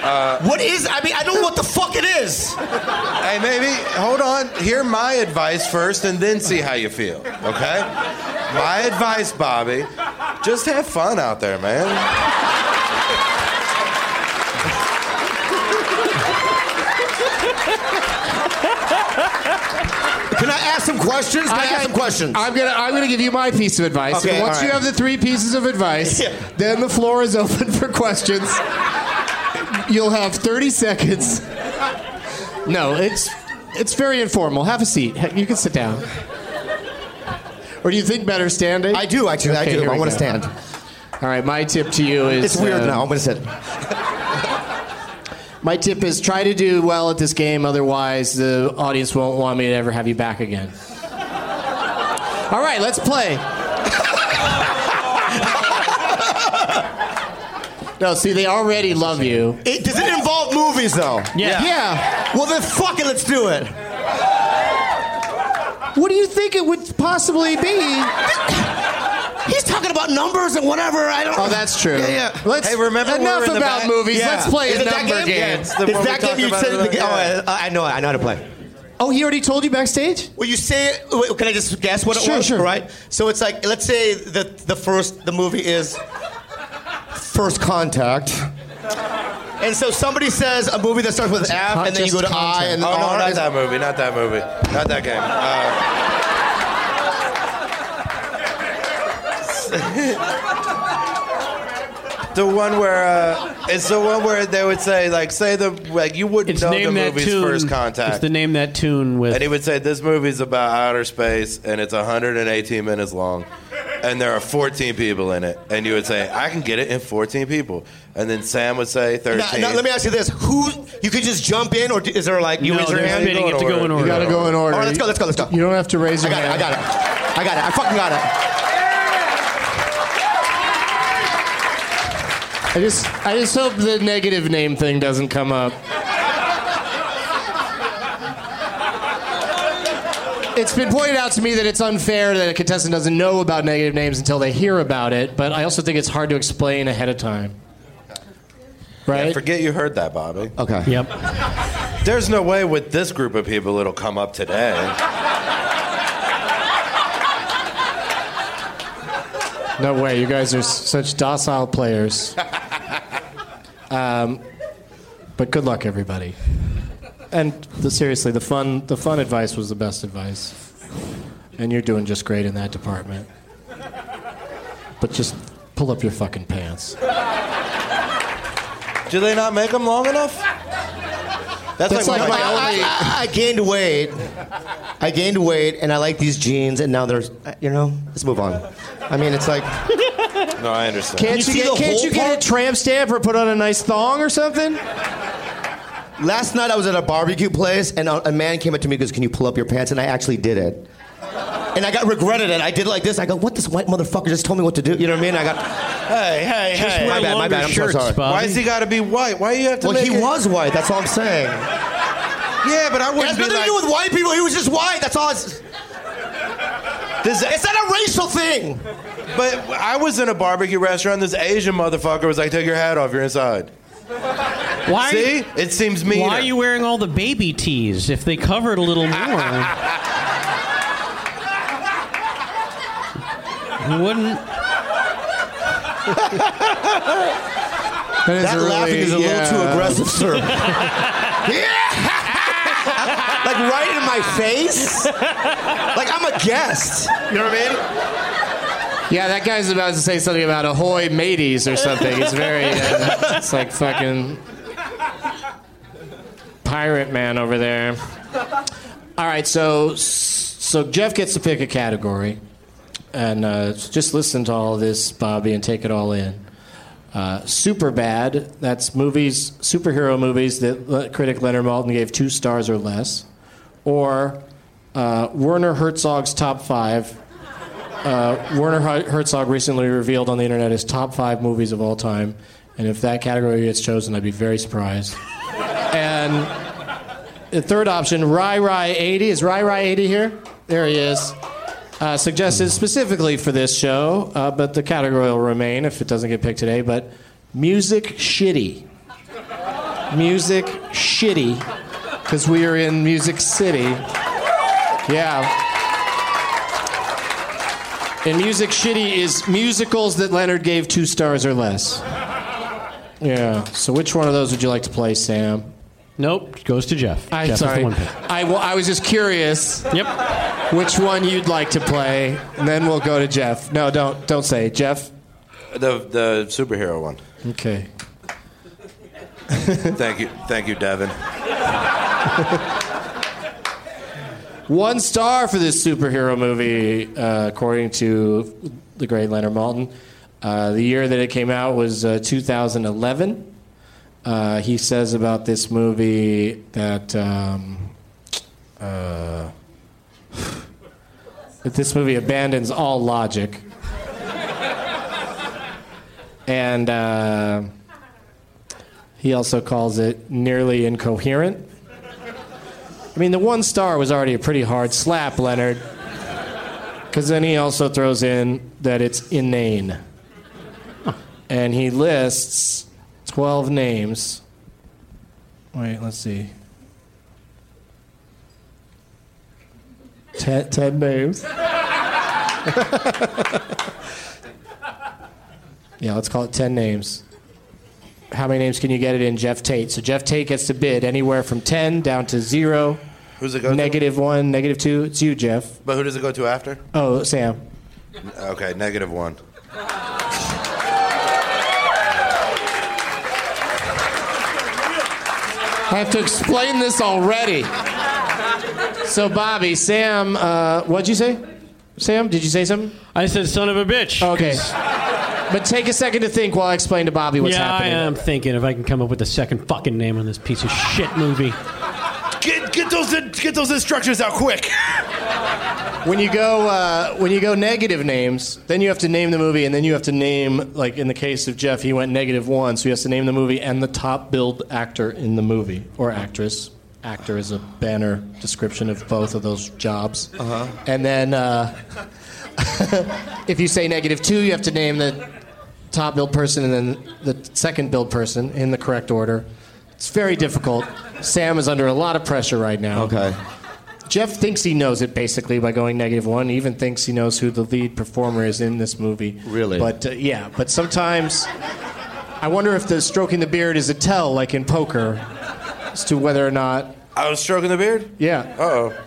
Uh, what is? I mean, I don't know what the fuck it is. Hey, maybe hold on. Hear my advice first, and then see how you feel. Okay? My advice, Bobby. Just have fun out there, man. Can I ask some questions? Can I, ask some questions? I'm gonna I'm gonna give you my piece of advice. Okay, once all you have the three pieces of advice, Yeah. then the floor is open for questions. You'll have 30 seconds. No, it's it's very informal. Have a seat. You can sit down. Or do you think better standing? I do actually. I do. I want to stand. All right, my tip to you is It's weird uh, now. I'm gonna sit. My tip is try to do well at this game, otherwise the audience won't want me to ever have you back again. All right, let's play. no, see, they already love you. It, does it involve movies though? Yeah. Yeah. Well then, fuck it. Let's do it. What do you think it would possibly be? He's talking about numbers and whatever. I don't. Oh, that's true. Yeah, yeah. Let's Hey, remember enough we're in the about back? movies. Yeah. Let's play Is a it that number game? game. Yeah, the Is that game you said? in the- earlier. Oh, I, I know. I know how to play. Oh, he already told you backstage? Well, you say. Wait, can I just guess what it Sure, was? sure. Right. So it's like, let's say the the first the movie is First Contact. And so somebody says a movie that starts with F, and then you go to I, and then. Oh no, R. not is- that movie. Not that movie. Not that game. Uh, the one where uh, it's the one where they would say like say the like you wouldn't It's know the name that movie's tune. first contact. It's the name that tune with. and he would say this movie's about outer space and it's 118 minutes long and there are 14 people in it and you would say i can get it in 14 people and then samm would say 13 Now, now, let me ask you this: Who you could just jump in, or is there like you no, raise your they're hand? spinning it to go in order. You gotta go in order. All right, let's go. Let's go. Let's go. You don't have to raise I your got it. hand. I got it. I got it. I fucking got it. I just, I just hope the negative name thing doesn't come up. It's been pointed out to me that it's unfair that a contestant doesn't know about negative names until they hear about it, but I also think it's hard to explain ahead of time. Right? forget you heard that bobby Okay. Yep. there's no way with this group of people it'll come up today No way. You guys are s- such docile players. Um, but good luck, everybody. And the, seriously, the fun, the fun advice was the best advice. And you're doing just great in that department. But just pull up your fucking pants. do they not make them long enough that's, That's like, like my my- only- I, I, I gained weight. I gained weight, and I like these jeans, and now there's, you know, let's move on. I mean, it's like, no i understand Can't you you, get, can't you get a tramp stamp or put on a nice thong or something? last night I was at a barbecue place, and a, a man came up to me and goes, "Can you pull up your pants?" And I actually did it. And I got regretted it. I did it like this. I go, "What? This white motherfucker just told me what to do." You know what I mean? I got. hey hey hey My bad. My bad. I'm so sorry. Bobby. why's he got to be white why do you have to Well, make he it- was white. That's all I'm saying. yeah but i It wouldn't has nothing like to do with white people. He was just white. That's all. It's, this, it's not a racial thing. But I was in a barbecue restaurant. This Asian motherfucker was like, "Take your hat off. You're inside." Why? See, it seems meaner. Why are you wearing all the baby tees? If they covered a little more, you wouldn't. That, is That a really- laughing is a yeah. little too aggressive, sir. like right in my face. Like I'm a guest. You know what I mean? Yeah, that guy's about to say something about ahoy mateys or something. It's very, uh, it's like fucking pirate man over there. All right, so so Geoff gets to pick a category, and uh, just listen to all this, Bobby, and take it all in. Uh, super bad. That's movies, superhero movies that critic Leonard Maltin gave two stars or less, or uh, Werner Herzog's top five. Uh, Werner Herzog recently revealed on the internet his top five movies of all time, and if that category gets chosen, I'd be very surprised. and the third option, Rai Rai 80. Is Rai Rai 80 here? There he is. Uh, suggested specifically for this show, uh, but the category will remain if it doesn't get picked today. But music shitty. Music Shitty, because we are in Music City. Yeah. And Music Shitty is musicals that Leonard gave two stars or less. Yeah. So which one of those would you like to play, Samm? Nope, goes to Geoff. I'm Geoff is the sorry. one. I, well, I was just curious Yep. which one you'd like to play, and then we'll go to Geoff. No, don't don't say Geoff. The the superhero one. Okay. Thank you, thank you, Devin. One star for this superhero movie, uh, according to the great Leonard Maltin. Uh, the year that it came out was uh, 2011. Uh, he says about this movie that um, uh, that this movie abandons all logic, and uh, he also calls it nearly incoherent. I mean, the one star was already a pretty hard slap, Leonard. Because then he also throws in that it's inane. And he lists 12 names. Wait, let's see. Ten, ten names. yeah, let's call it 10 names. How many names can you get it in Geoff Tate? So Geoff Tate gets to bid anywhere from 10 down to 0. Who's it go to? Negative one, negative two. It's you, Geoff. But who does it go to after? Oh, Samm. Okay, negative one. I have to explain this already. So, Bobby, Samm, uh, what'd you say? Samm, did you say something? I said son of a bitch. Okay. But take a second to think while I explain to Bobby what's yeah, happening. I am thinking if I can come up with a second fucking name on this piece of shit movie. Those get those instructions out quick. When you go uh, when you go negative names, then you have to name the movie, and then you have to name like in the case of Geoff, he went negative one, so he has to name the movie and the top billed actor in the movie or actress. Actor is a banner description of both of those jobs. Uh-huh. And then uh, if you say negative two, you have to name the top billed person and then the second billed person in the correct order. It's very difficult. Samm is under a lot of pressure right now. Okay. Geoff thinks he knows it basically by going negative one. He even thinks he knows who the lead performer is in this movie. Really? But uh, yeah, but sometimes I wonder if the stroking the beard is a tell, like in poker, as to whether or not. I was stroking the beard. Yeah. Uh oh.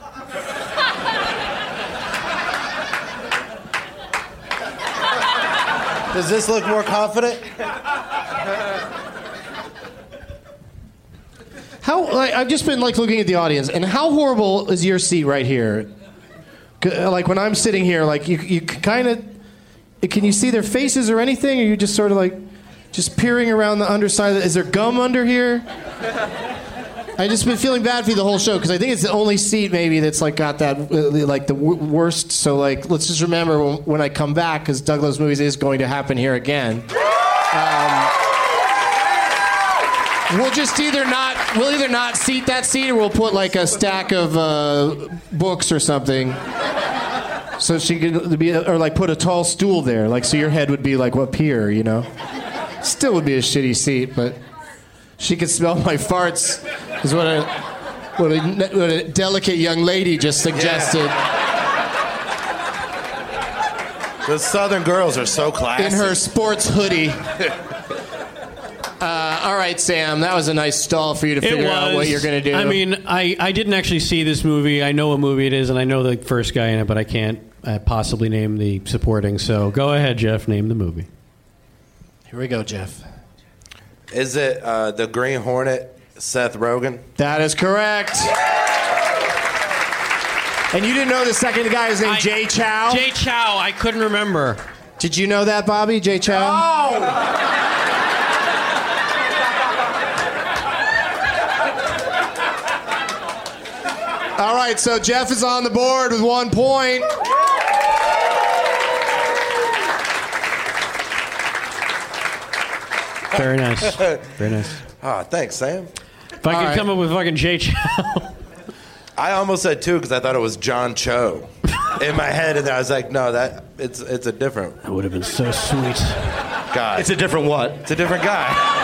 Does this look more confident? How like, I've just been like looking at the audience, and how horrible is your seat right here? Uh, Like when I'm sitting here, like you, you kind of, can you see their faces or anything? Or you just sort of like, just peering around the underside? Is there gum under here? I just been feeling bad for you the whole show because I think it's the only seat maybe that's like got that uh, like the w- worst. So like, let's just remember when, when I come back because Doug Loves Movies is going to happen here again. Um, We'll just either not we'll either not seat that seat or we'll put like a stack of uh, books or something. So she could be or like put a tall stool there, like so your head would be like up here, you know. Still would be a shitty seat, but she could smell my farts. Is what a what a, what a delicate young lady just suggested The Southern girls are so classy. in her sports hoodie. Uh, all right, Samm, that was a nice stall for you to figure out what you're going to do. I mean, I, I didn't actually see this movie. I know what movie it is, and I know the first guy in it, but I can't uh, possibly name the supporting. So go ahead, Geoff. Name the movie. here we go, Geoff. Is it uh, the Green Hornet, Seth Rogen? That is correct. And you didn't know the second guy is named I- Jay Chou? Jay Chou. I couldn't remember. Did you know that, Bobby? Jay Chou? All right, so Geoff is on the board with one point. Very nice. Very nice. Ah, thanks, Samm. If I All could right. come up with fucking Jay Chou. I almost said two because I thought it was John Cho in my head, and then I was like, no, that it's it's a different That would have been so sweet. guy. It's a different what? It's a different guy.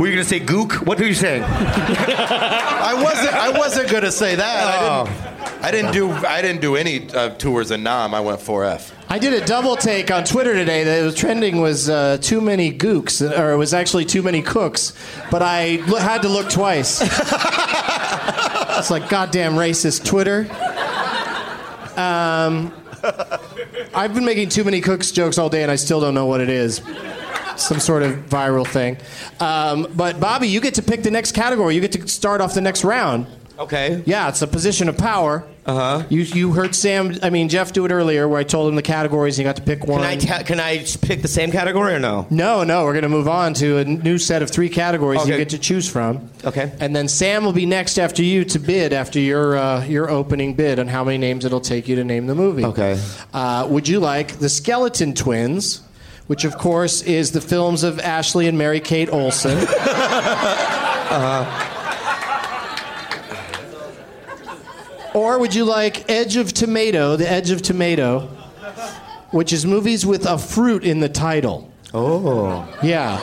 Were you gonna say gook? What were you saying? I wasn't. I wasn't gonna say that. I didn't. I didn't do. I didn't do any uh, tours in Nam. I went 4F. I did a double take on Twitter today. That was trending was uh, too many gooks, or it was actually too many cooks. But I had to look twice. it's like goddamn racist Twitter. Um, I've been making too many cooks jokes all day, and I still don't know what it is. Some sort of viral thing. Um, but Bobby, you get to pick the next category. You get to start off the next round. Okay. Yeah, it's a position of power. Uh huh. You you heard Samm, I mean Geoff, do it earlier, where I told him the categories. and He got to pick one. Can I ta- can I pick the same category or no? No, no, we're going to move on to a new set of three categories you get to choose from. Okay. And then Samm will be next after you to bid after your uh, your opening bid on how many names it'll take you to name the movie. Okay. Uh, would you like the Skeleton Twins, which of course is the films of Ashley and Mary Kate Olsen? Uh-huh. Or would you like Edge of Tomato, The Edge of Tomato, which is movies with a fruit in the title? Oh. Yeah.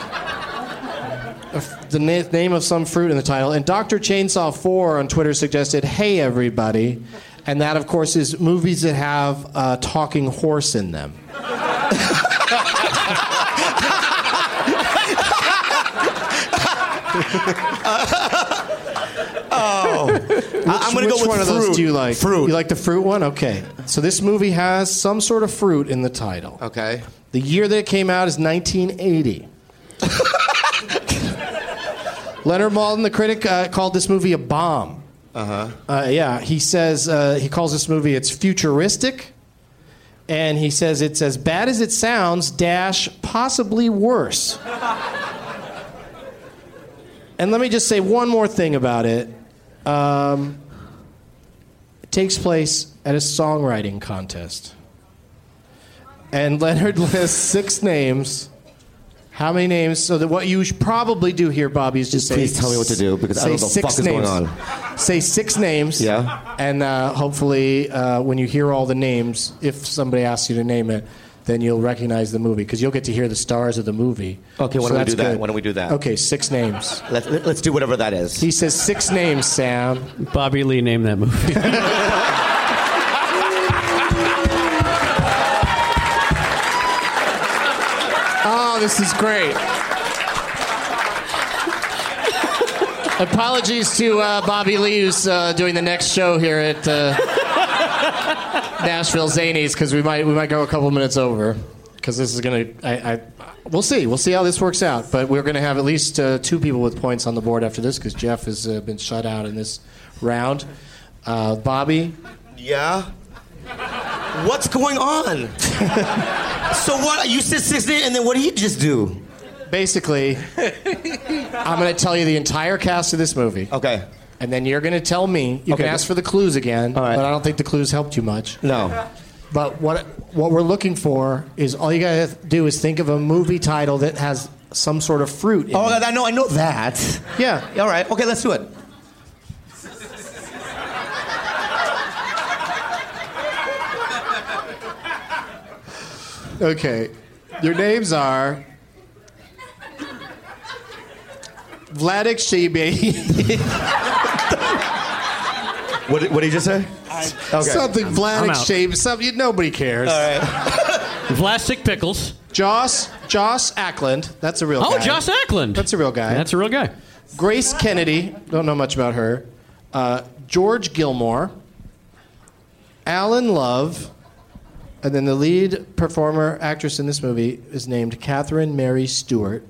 The na- name of some fruit in the title. And Dr. Chainsaw 4 on Twitter suggested, Hey, everybody. And that, of course, is movies that have a talking horse in them. Oh. I- I'm gonna Which go with one of fruit. those do you like? Fruit. You like the fruit one? Okay. So this movie has some sort of fruit in the title. Okay. The year that it came out is 1980. Leonard Maltin, the critic, uh, called this movie a bomb. Uh-huh. Uh, yeah, he says uh, he calls this movie it's futuristic, and he says it's as bad as it sounds. Dash possibly worse. and let me just say one more thing about it. Um, it takes place at a songwriting contest, and Leonard lists six names. How many names? So that what you should probably do here, Bobby, is just say. Please tell me what to do, because I don't know what the six fuck is going names. Say six names. Yeah. And uh, hopefully, uh, when you hear all the names, if somebody asks you to name it, then you'll recognize the movie because you'll get to hear the stars of the movie. Okay, why So don't we that's do that? good. Why don't we do that? Okay, six names. Let's, let's do whatever that is. He says six names, Samm. Bobby Lee name that movie. Oh, this is great. Apologies to uh, Bobby Lee, who's uh, doing the next show here at uh, Nashville Zanies, because we might we might go a couple minutes over, because this is gonna. I, I we'll see. We'll see how this works out. But we're gonna have at least uh, two people with points on the board after this, because Geoff has uh, been shut out in this round. Uh, Bobby, Yeah. What's going on? so what? You said six names, and then what do you just do? basically, I'm gonna tell you the entire cast of this movie. Okay. And then you're going to tell me. You Okay. can ask for the clues again, All right. but I don't think the clues helped you much. No. But what what we're looking for is all you got to do is think of a movie title that has some sort of fruit. In Oh, it. I know. I know that. yeah. All right. Okay, let's do it. Okay. Your names are Vladik Shibe. What, did- what did you just say? Okay. Something I'm Vladik out. Shibe. Something nobody cares. All right. Plastic pickles. Joss Joss Ackland. That's a real Oh, guy. Joss Ackland. That's a real guy. That's a real guy. Grace Kennedy, don't know much about her. Uh, George Gilmour, Allan Love, and then the lead performer, actress in this movie is named Catherine Mary Stewart.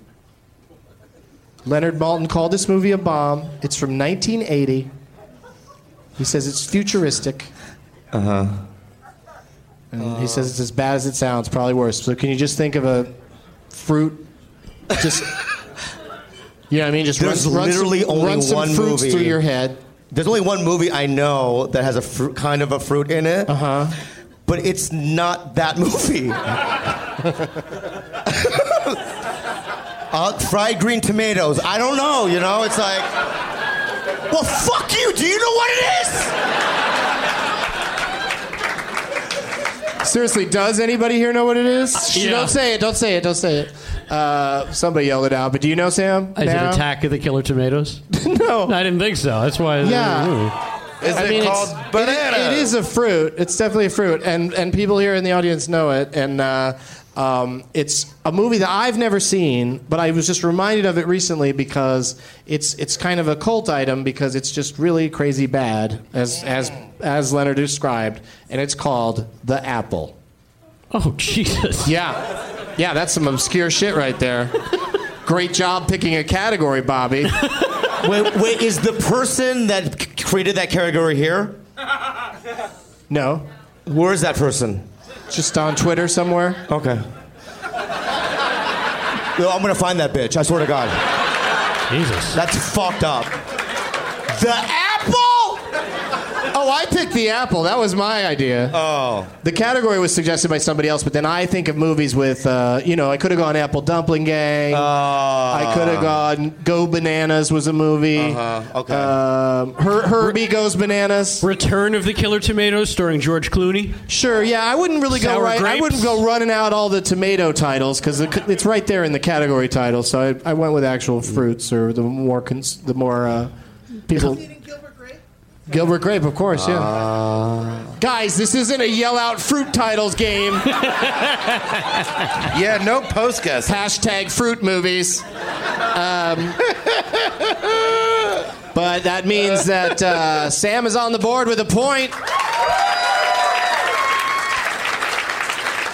Leonard Maltin called this movie a bomb. It's from 1980. He says it's futuristic. Uh huh. And he says it's as bad as it sounds, probably worse. So can you just think of a fruit? Just. You know what I mean? Just There's run, run literally some, only run some one fruits movie. through your head. There's only one movie I know that has a fruit, kind of a fruit in it. Uh Uh-huh. huh. But it's not that movie. uh, fried green tomatoes. I don't know. You know, it's like, well, fuck you. Do you know what it is? Seriously, does anybody here know what it is? Shh, yeah. Don't say it. Don't say it. Don't say it. Uh, somebody yelled it out, but do you know Samm? Is now? it Attack of the Killer Tomatoes? no. I didn't think so. That's why. Yeah. Is I it mean, called it's- banana? It, it is a fruit. It's definitely a fruit, and and people here in the audience know it. And uh, um, it's a movie that I've never seen, but I was just reminded of it recently because it's it's kind of a cult item because it's just really crazy bad, as as as Leonard described, and it's called The Apple. Oh Jesus! Yeah, yeah, that's some obscure shit right there. Great job picking a category, Bobby. Wait, wait, is the person that c- created that category here? No, Where is that person? just on Twitter somewhere. Okay. Yo, I'm gonna find that bitch. I swear to God. Jesus. That's fucked up. The apple? Oh, I picked the apple. That was my idea. Oh. The category was suggested by somebody else, but then I think of movies with, uh, you know, I could have gone Apple Dumpling Gang. Oh. I could have gone Go Bananas was a movie. Uh-huh. Okay. Um, Her- Herbie Goes Bananas. Return of the Killer Tomatoes, starring George Clooney. Sure, yeah, I wouldn't really go Sour right. I wouldn't go running out all the tomato titles because it's right there in the category title. So I, I went with actual fruits or the more cons- the more uh, people. Gilbert Grape, of course, yeah. Guys, this isn't a yell out fruit titles game. Yeah, no post guess. Hashtag fruit movies. Um, but that means that uh, Samm is on the board with a point.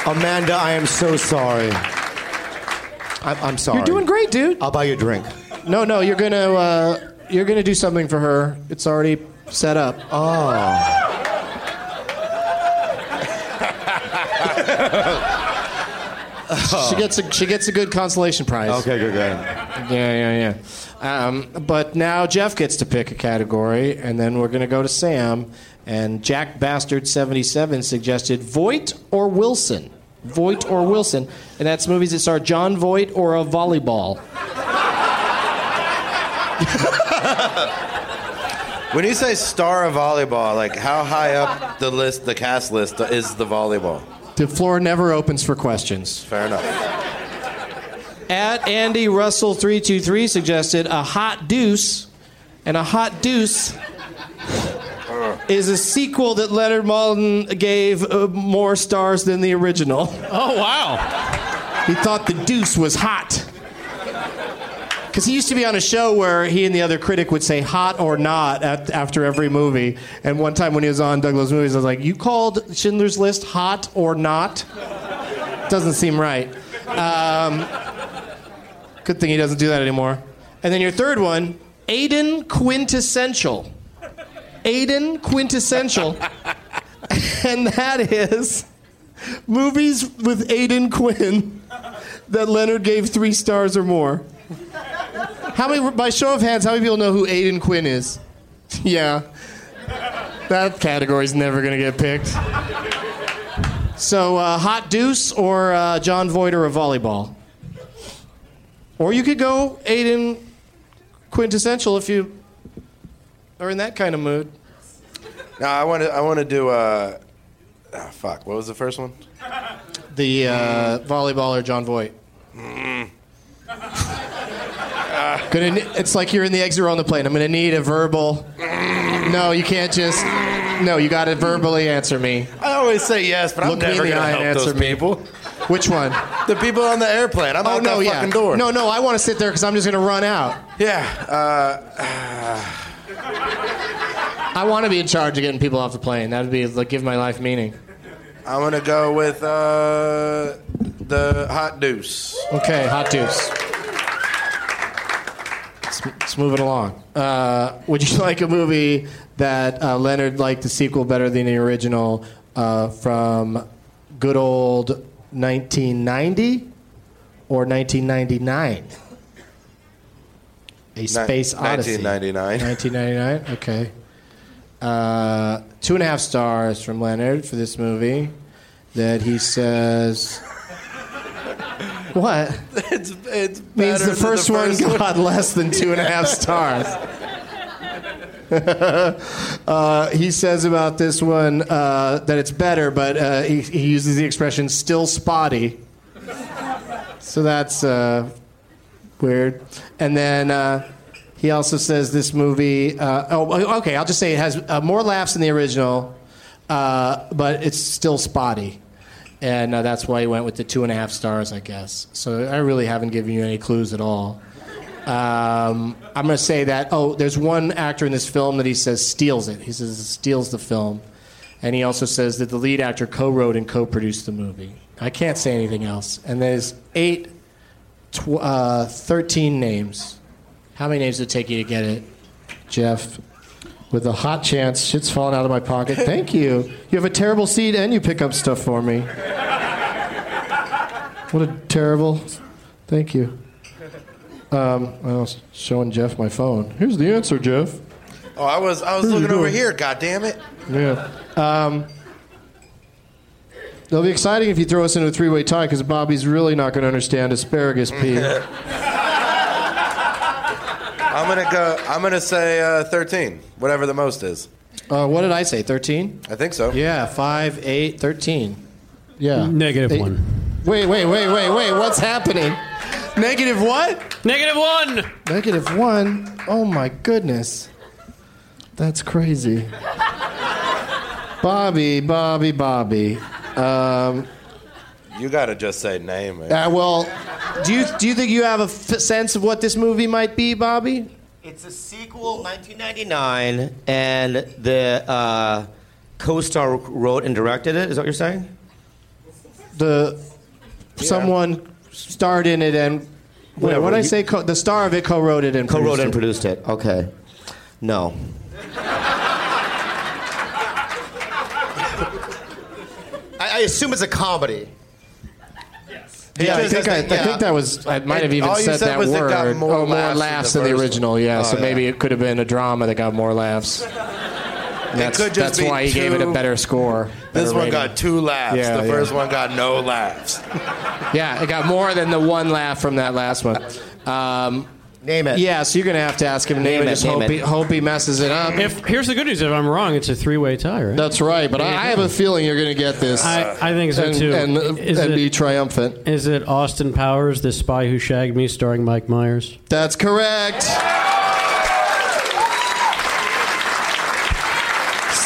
Amanda, I am so sorry. I'm, I'm sorry. You're doing great, dude. I'll buy you a drink. No, no, you're gonna uh, you're gonna do something for her. It's already set up. Oh. She gets a she gets a good consolation prize. Okay, good, good. Yeah, yeah, yeah. Um, but now Geoff gets to pick a category, and then we're gonna go to Samm. And Jack Bastard seventy seven suggested Voight or Wilson. Voight or Wilson, and that's movies that star Jon Voight or a volleyball. When you say star of volleyball, like how high up the list, the cast list, is the volleyball? The floor never opens for questions. Fair enough. At Andy Russell three two three suggested a hot deuce, and a hot deuce is a sequel that Leonard Maltin gave uh, more stars than the original. Oh wow! He thought the deuce was hot. Because he used to be on a show where he and the other critic would say hot or not at, after every movie. And one time when he was on Doug Loves Movies, I was like, You called Schindler's List hot or not? Doesn't seem right. Um, good thing he doesn't do that anymore. And then your third one, Aidan Quintessential. Aidan Quintessential. and that is movies with Aidan Quinn that Leonard gave three stars or more. How many, by show of hands, how many people know who Aidan Quinn is? yeah. That category's never going to get picked. So, uh, Hot Deuce or uh, Jon Voight or a volleyball? Or you could go Aidan Quintessential if you are in that kind of mood. No, I want to. I want to do. Uh, ah, fuck. What was the first one? The uh, volleyball or Jon Voight? Gonna, ne- it's like you're in the exit row on the plane. I'm gonna need a verbal. No, you can't just. No, you gotta verbally answer me. I always say yes, but I'm me in never the gonna eye and help those answer me. people. Which one? The people on the airplane. I'm Oh out no, that yeah. fucking door. No, no, I want to sit there because I'm just gonna run out. Yeah. Uh, I want to be in charge of getting people off the plane. That would be like give my life meaning. I'm gonna go with uh, the hot deuce. Okay, hot deuce. Let's, let's move it along. Uh, would you like a movie that uh, Leonard liked the sequel better than the original uh, from good old 1990 or 1999? A Space Odyssey. 1999. 1999. Okay. Uh, two and a half stars from Leonard for this movie. That he says. What? It's it's means the than first, one got less than two and a half stars. uh, he says about this one uh, that it's better, but uh, he, he uses the expression "still spotty." So that's uh, weird. And then uh, he also says this movie. Uh, oh, okay. I'll just say it has uh, more laughs than the original, uh, but it's still spotty. And uh, that's why he went with the two and a half stars, I guess. So I really haven't given you any clues at all. Um, I'm going to say that, oh, there's one actor in this film that he says steals it. He says steals the film. And he also says that the lead actor co wrote and co produced the movie. I can't say anything else. And there's eight, tw- uh, 13 names. How many names did it take you to get it, Geoff? With a hot chance, shit's falling out of my pocket. Thank you. You have a terrible seat and you pick up stuff for me. What a terrible. Thank you. Um, I was showing Geoff my phone. Here's the answer, Geoff. Oh, I was I was looking over here. God damn it! Yeah. Um, it'll be exciting if you throw us into a three-way tie because Bobby's really not going to understand asparagus pea. I'm gonna go. I'm gonna say uh, 13, whatever the most is. uh, what did I say? Thirteen? I think so. Yeah, five, 8, 13. Yeah. Negative Eight- one. Wait, wait, wait, wait, wait. What's happening? Negative what? Negative one. Negative one. Oh my goodness. That's crazy. Bobby, Bobby, Bobby. Um, You gotta just say name. Man. uh, well, do you do you think you have a f- sense of what this movie might be, Bobby? It's a sequel, 1999, and the uh, co-star wrote and directed it. Is that what you're saying? The someone starred in it and wait, Whatever, what I say? Co- the star of it co-wrote it and Co-wrote produced and produced it. Okay. No. I, I assume it's a comedy. Yeah, I think, I, the- I think that was. I might have even all said, said that word. got more oh, more laughs than than the the original. Yeah, Oh, so yeah. maybe it could have been a drama that got more laughs. That's, could just that's be why he gave it a better score. This one rating. got two laughs. Yeah, the yeah. first one got no laughs. Yeah, it got more than the one laugh from that last one. Um, Name it. yeah, so you're gonna have to ask him to name, Name it. it, Just name hope it. he, hope he messes it up. If here's the good news, if I'm wrong, it's a three-way tie, right? That's right, but I, I have a feeling you're gonna get this. I, I think so and, too. and, is, and it, be triumphant. is it Austin Powers, the spy who shagged me, starring Mike Myers? That's correct.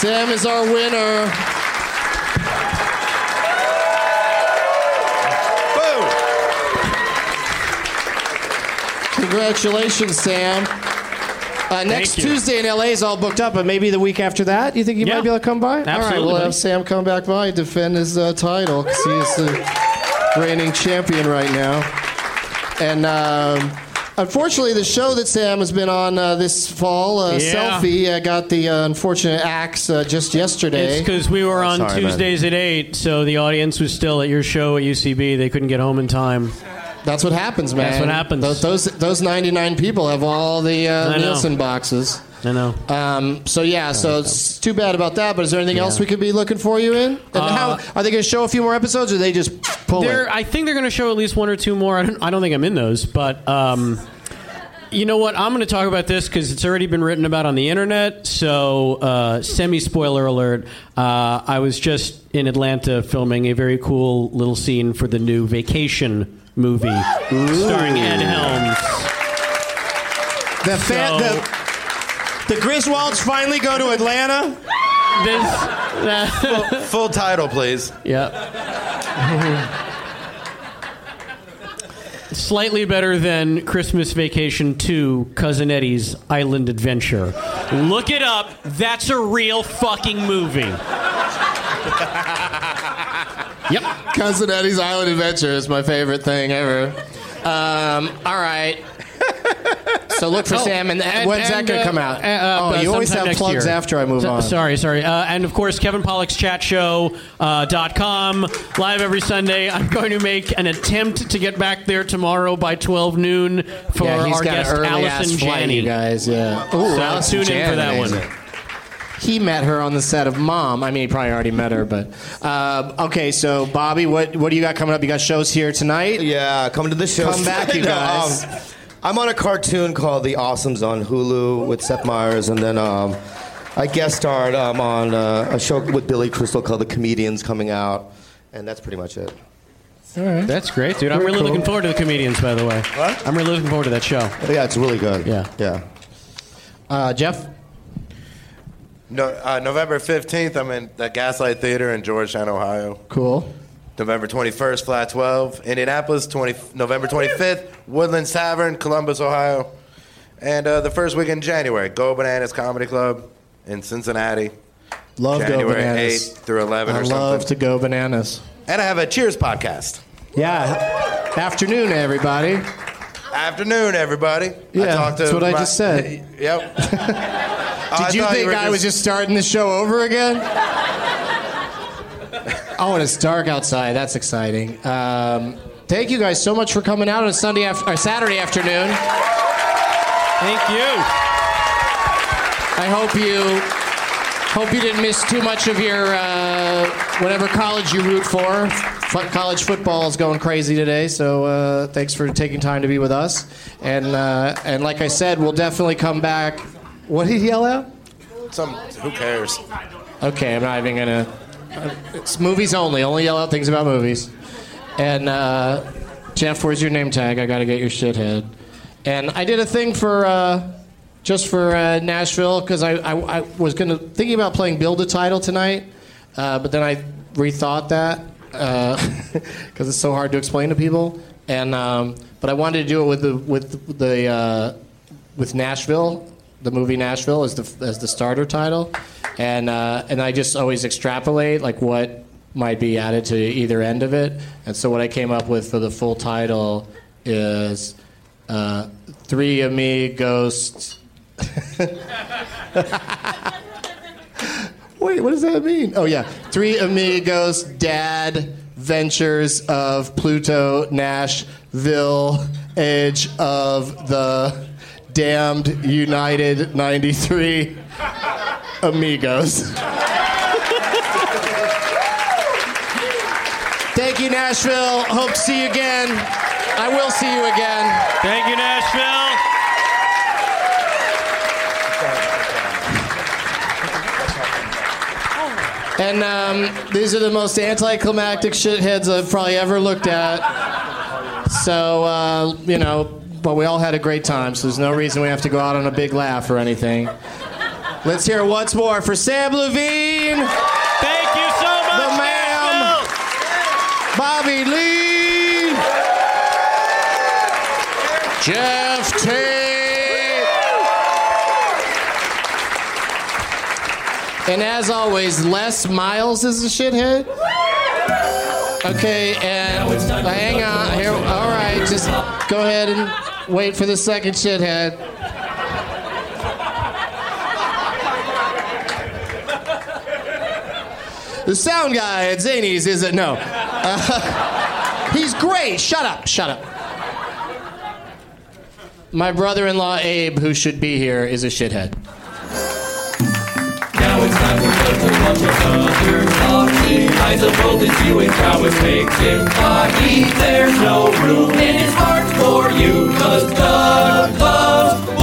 Samm is our winner. Congratulations, Samm. Uh, next. Tuesday in LA is all booked up, but maybe the week after that, you think you Yeah. might be able to come by? All right, Absolutely, we'll buddy. have Samm come back by and defend his uh, title because he is the reigning champion right now. And um, unfortunately, the show that Samm has been on uh, this fall, uh, Yeah. Selfie, uh, got the uh, unfortunate axe uh, just yesterday. It's because we were on Sorry, man. Tuesdays at eight, so the audience was still at your show at UCB. They couldn't get home in time. That's what happens, man. That's what happens. Those those, those 99 people have all the uh, I know. Nielsen boxes. I know. Um, so yeah, so it's too bad about that. But is there anything else we could be looking for you in? And Uh, how are they going to show a few more episodes, or they just pull They're, it? I think they're going to show at least one or two more. I don't, I don't think I'm in those, but um, you know what? I'm going to talk about this because it's already been written about on the internet. So, uh, semi spoiler alert. Uh, I was just in Atlanta filming a very cool little scene for the new Vacation movie starring Ed Helms. The, fan, So- the the Griswolds finally go to Atlanta. This, Full title, please. yeah. Slightly better than Christmas Vacation 2 Cousin Eddie's Island Adventure. Look it up. That's a real fucking movie. yep. Cousin Eddie's Island Adventure is my favorite thing ever. Um, all right. So look for Oh, Samm, and, and- when's that going to uh, come out? uh, uh, oh, you always have plugs year. after I move So- on. Sorry, sorry. Uh, and of course, Kevin Pollak's chat show uh, dot com live every Sunday. I'm going to make an attempt to get back there tomorrow by 12 noon for yeah, he's our got guest Allison Janney. guys. Yeah. Ooh, So Allison tune in for that Janney. one. He met her on the set of Mom. I mean, he probably already met her, but um, okay. So, Bobby, what what do you got coming up? You got shows here tonight. Yeah, coming to the show. Come back, you No, guys. um, I'm on a cartoon called The Awesomes on Hulu with Seth Meyers, and then um, I guest starred um, on uh, a show with Billy Crystal called The Comedians coming out, and that's pretty much it. All right. That's great, dude. I'm really looking forward to the comedians, by the way. What? I'm really looking forward to that show. Yeah, it's really good. Yeah. Yeah. Uh, Geoff? No, uh, November 15th, I'm in the Gaslight Theater in Georgetown, Ohio. Cool. November 21st, Flat 12. Indianapolis, 20, November 25th, Woodlands Tavern, Columbus, Ohio. And uh, the first week in January, Go Bananas Comedy Club in Cincinnati. Love January Go Bananas. 8th through 11 I or love something. to go bananas. And I have a Cheers podcast. Yeah. Afternoon, everybody. Afternoon, everybody. Yeah, I talked to that's what I my- just said. Yep. Did you think I was just starting the show over again? oh, and it's dark outside. That's exciting. Um, thank you guys so much for coming out on a Sunday af- or Saturday afternoon. Thank you. I hope you hope you didn't miss too much of your uh, whatever college you root for. F- college football is going crazy today, so uh, thanks for taking time to be with us. And uh, and like I said, we'll definitely come back. What did he yell out? Some, who cares? Okay, I'm not even gonna. uh, It's movies only. Only yell out things about movies. And uh, Geoff, where's your name tag? I gotta get your shithead. And I did a thing for uh, just for uh, Nashville because I, I, I was gonna thinking about playing Build a Title tonight, uh, but then I rethought that because it's so hard to explain to people. And um, but I wanted to do it with the with the uh, with Nashville, the movie Nashville as the as the starter title, and uh, and I just always extrapolate like what might be added to either end of it, and so what I came up with for the full title is uh, Three Amigos. Wait, what does that mean? Oh yeah, Three Amigos Dad Ventures of Pluto Nashville Edge of the Damned United 93 Amigos. Thank you, Nashville. Hope to see you again. I will see you again. Thank you, Nashville. And um, these are the most anticlimactic shitheads I've probably ever looked at. So, uh, you know, but we all had a great time, so there's no reason we have to go out on a big laugh or anything. Let's hear it once more for Samm Levine, Thank you so much, The ma'am. Bobby Lee, Geoff Tate. And as always, Les Miles is a shithead. Okay, and uh, hang on. Here, all right, just go ahead and wait for the second shithead. The sound guy at Zanies is it? No. Uh, he's great. Shut up. Shut up. My brother-in-law Abe, who should be here, is a shithead. Eyes of golden hue and prowess makes him cocky. There's no room in his heart for you, cause Doug loves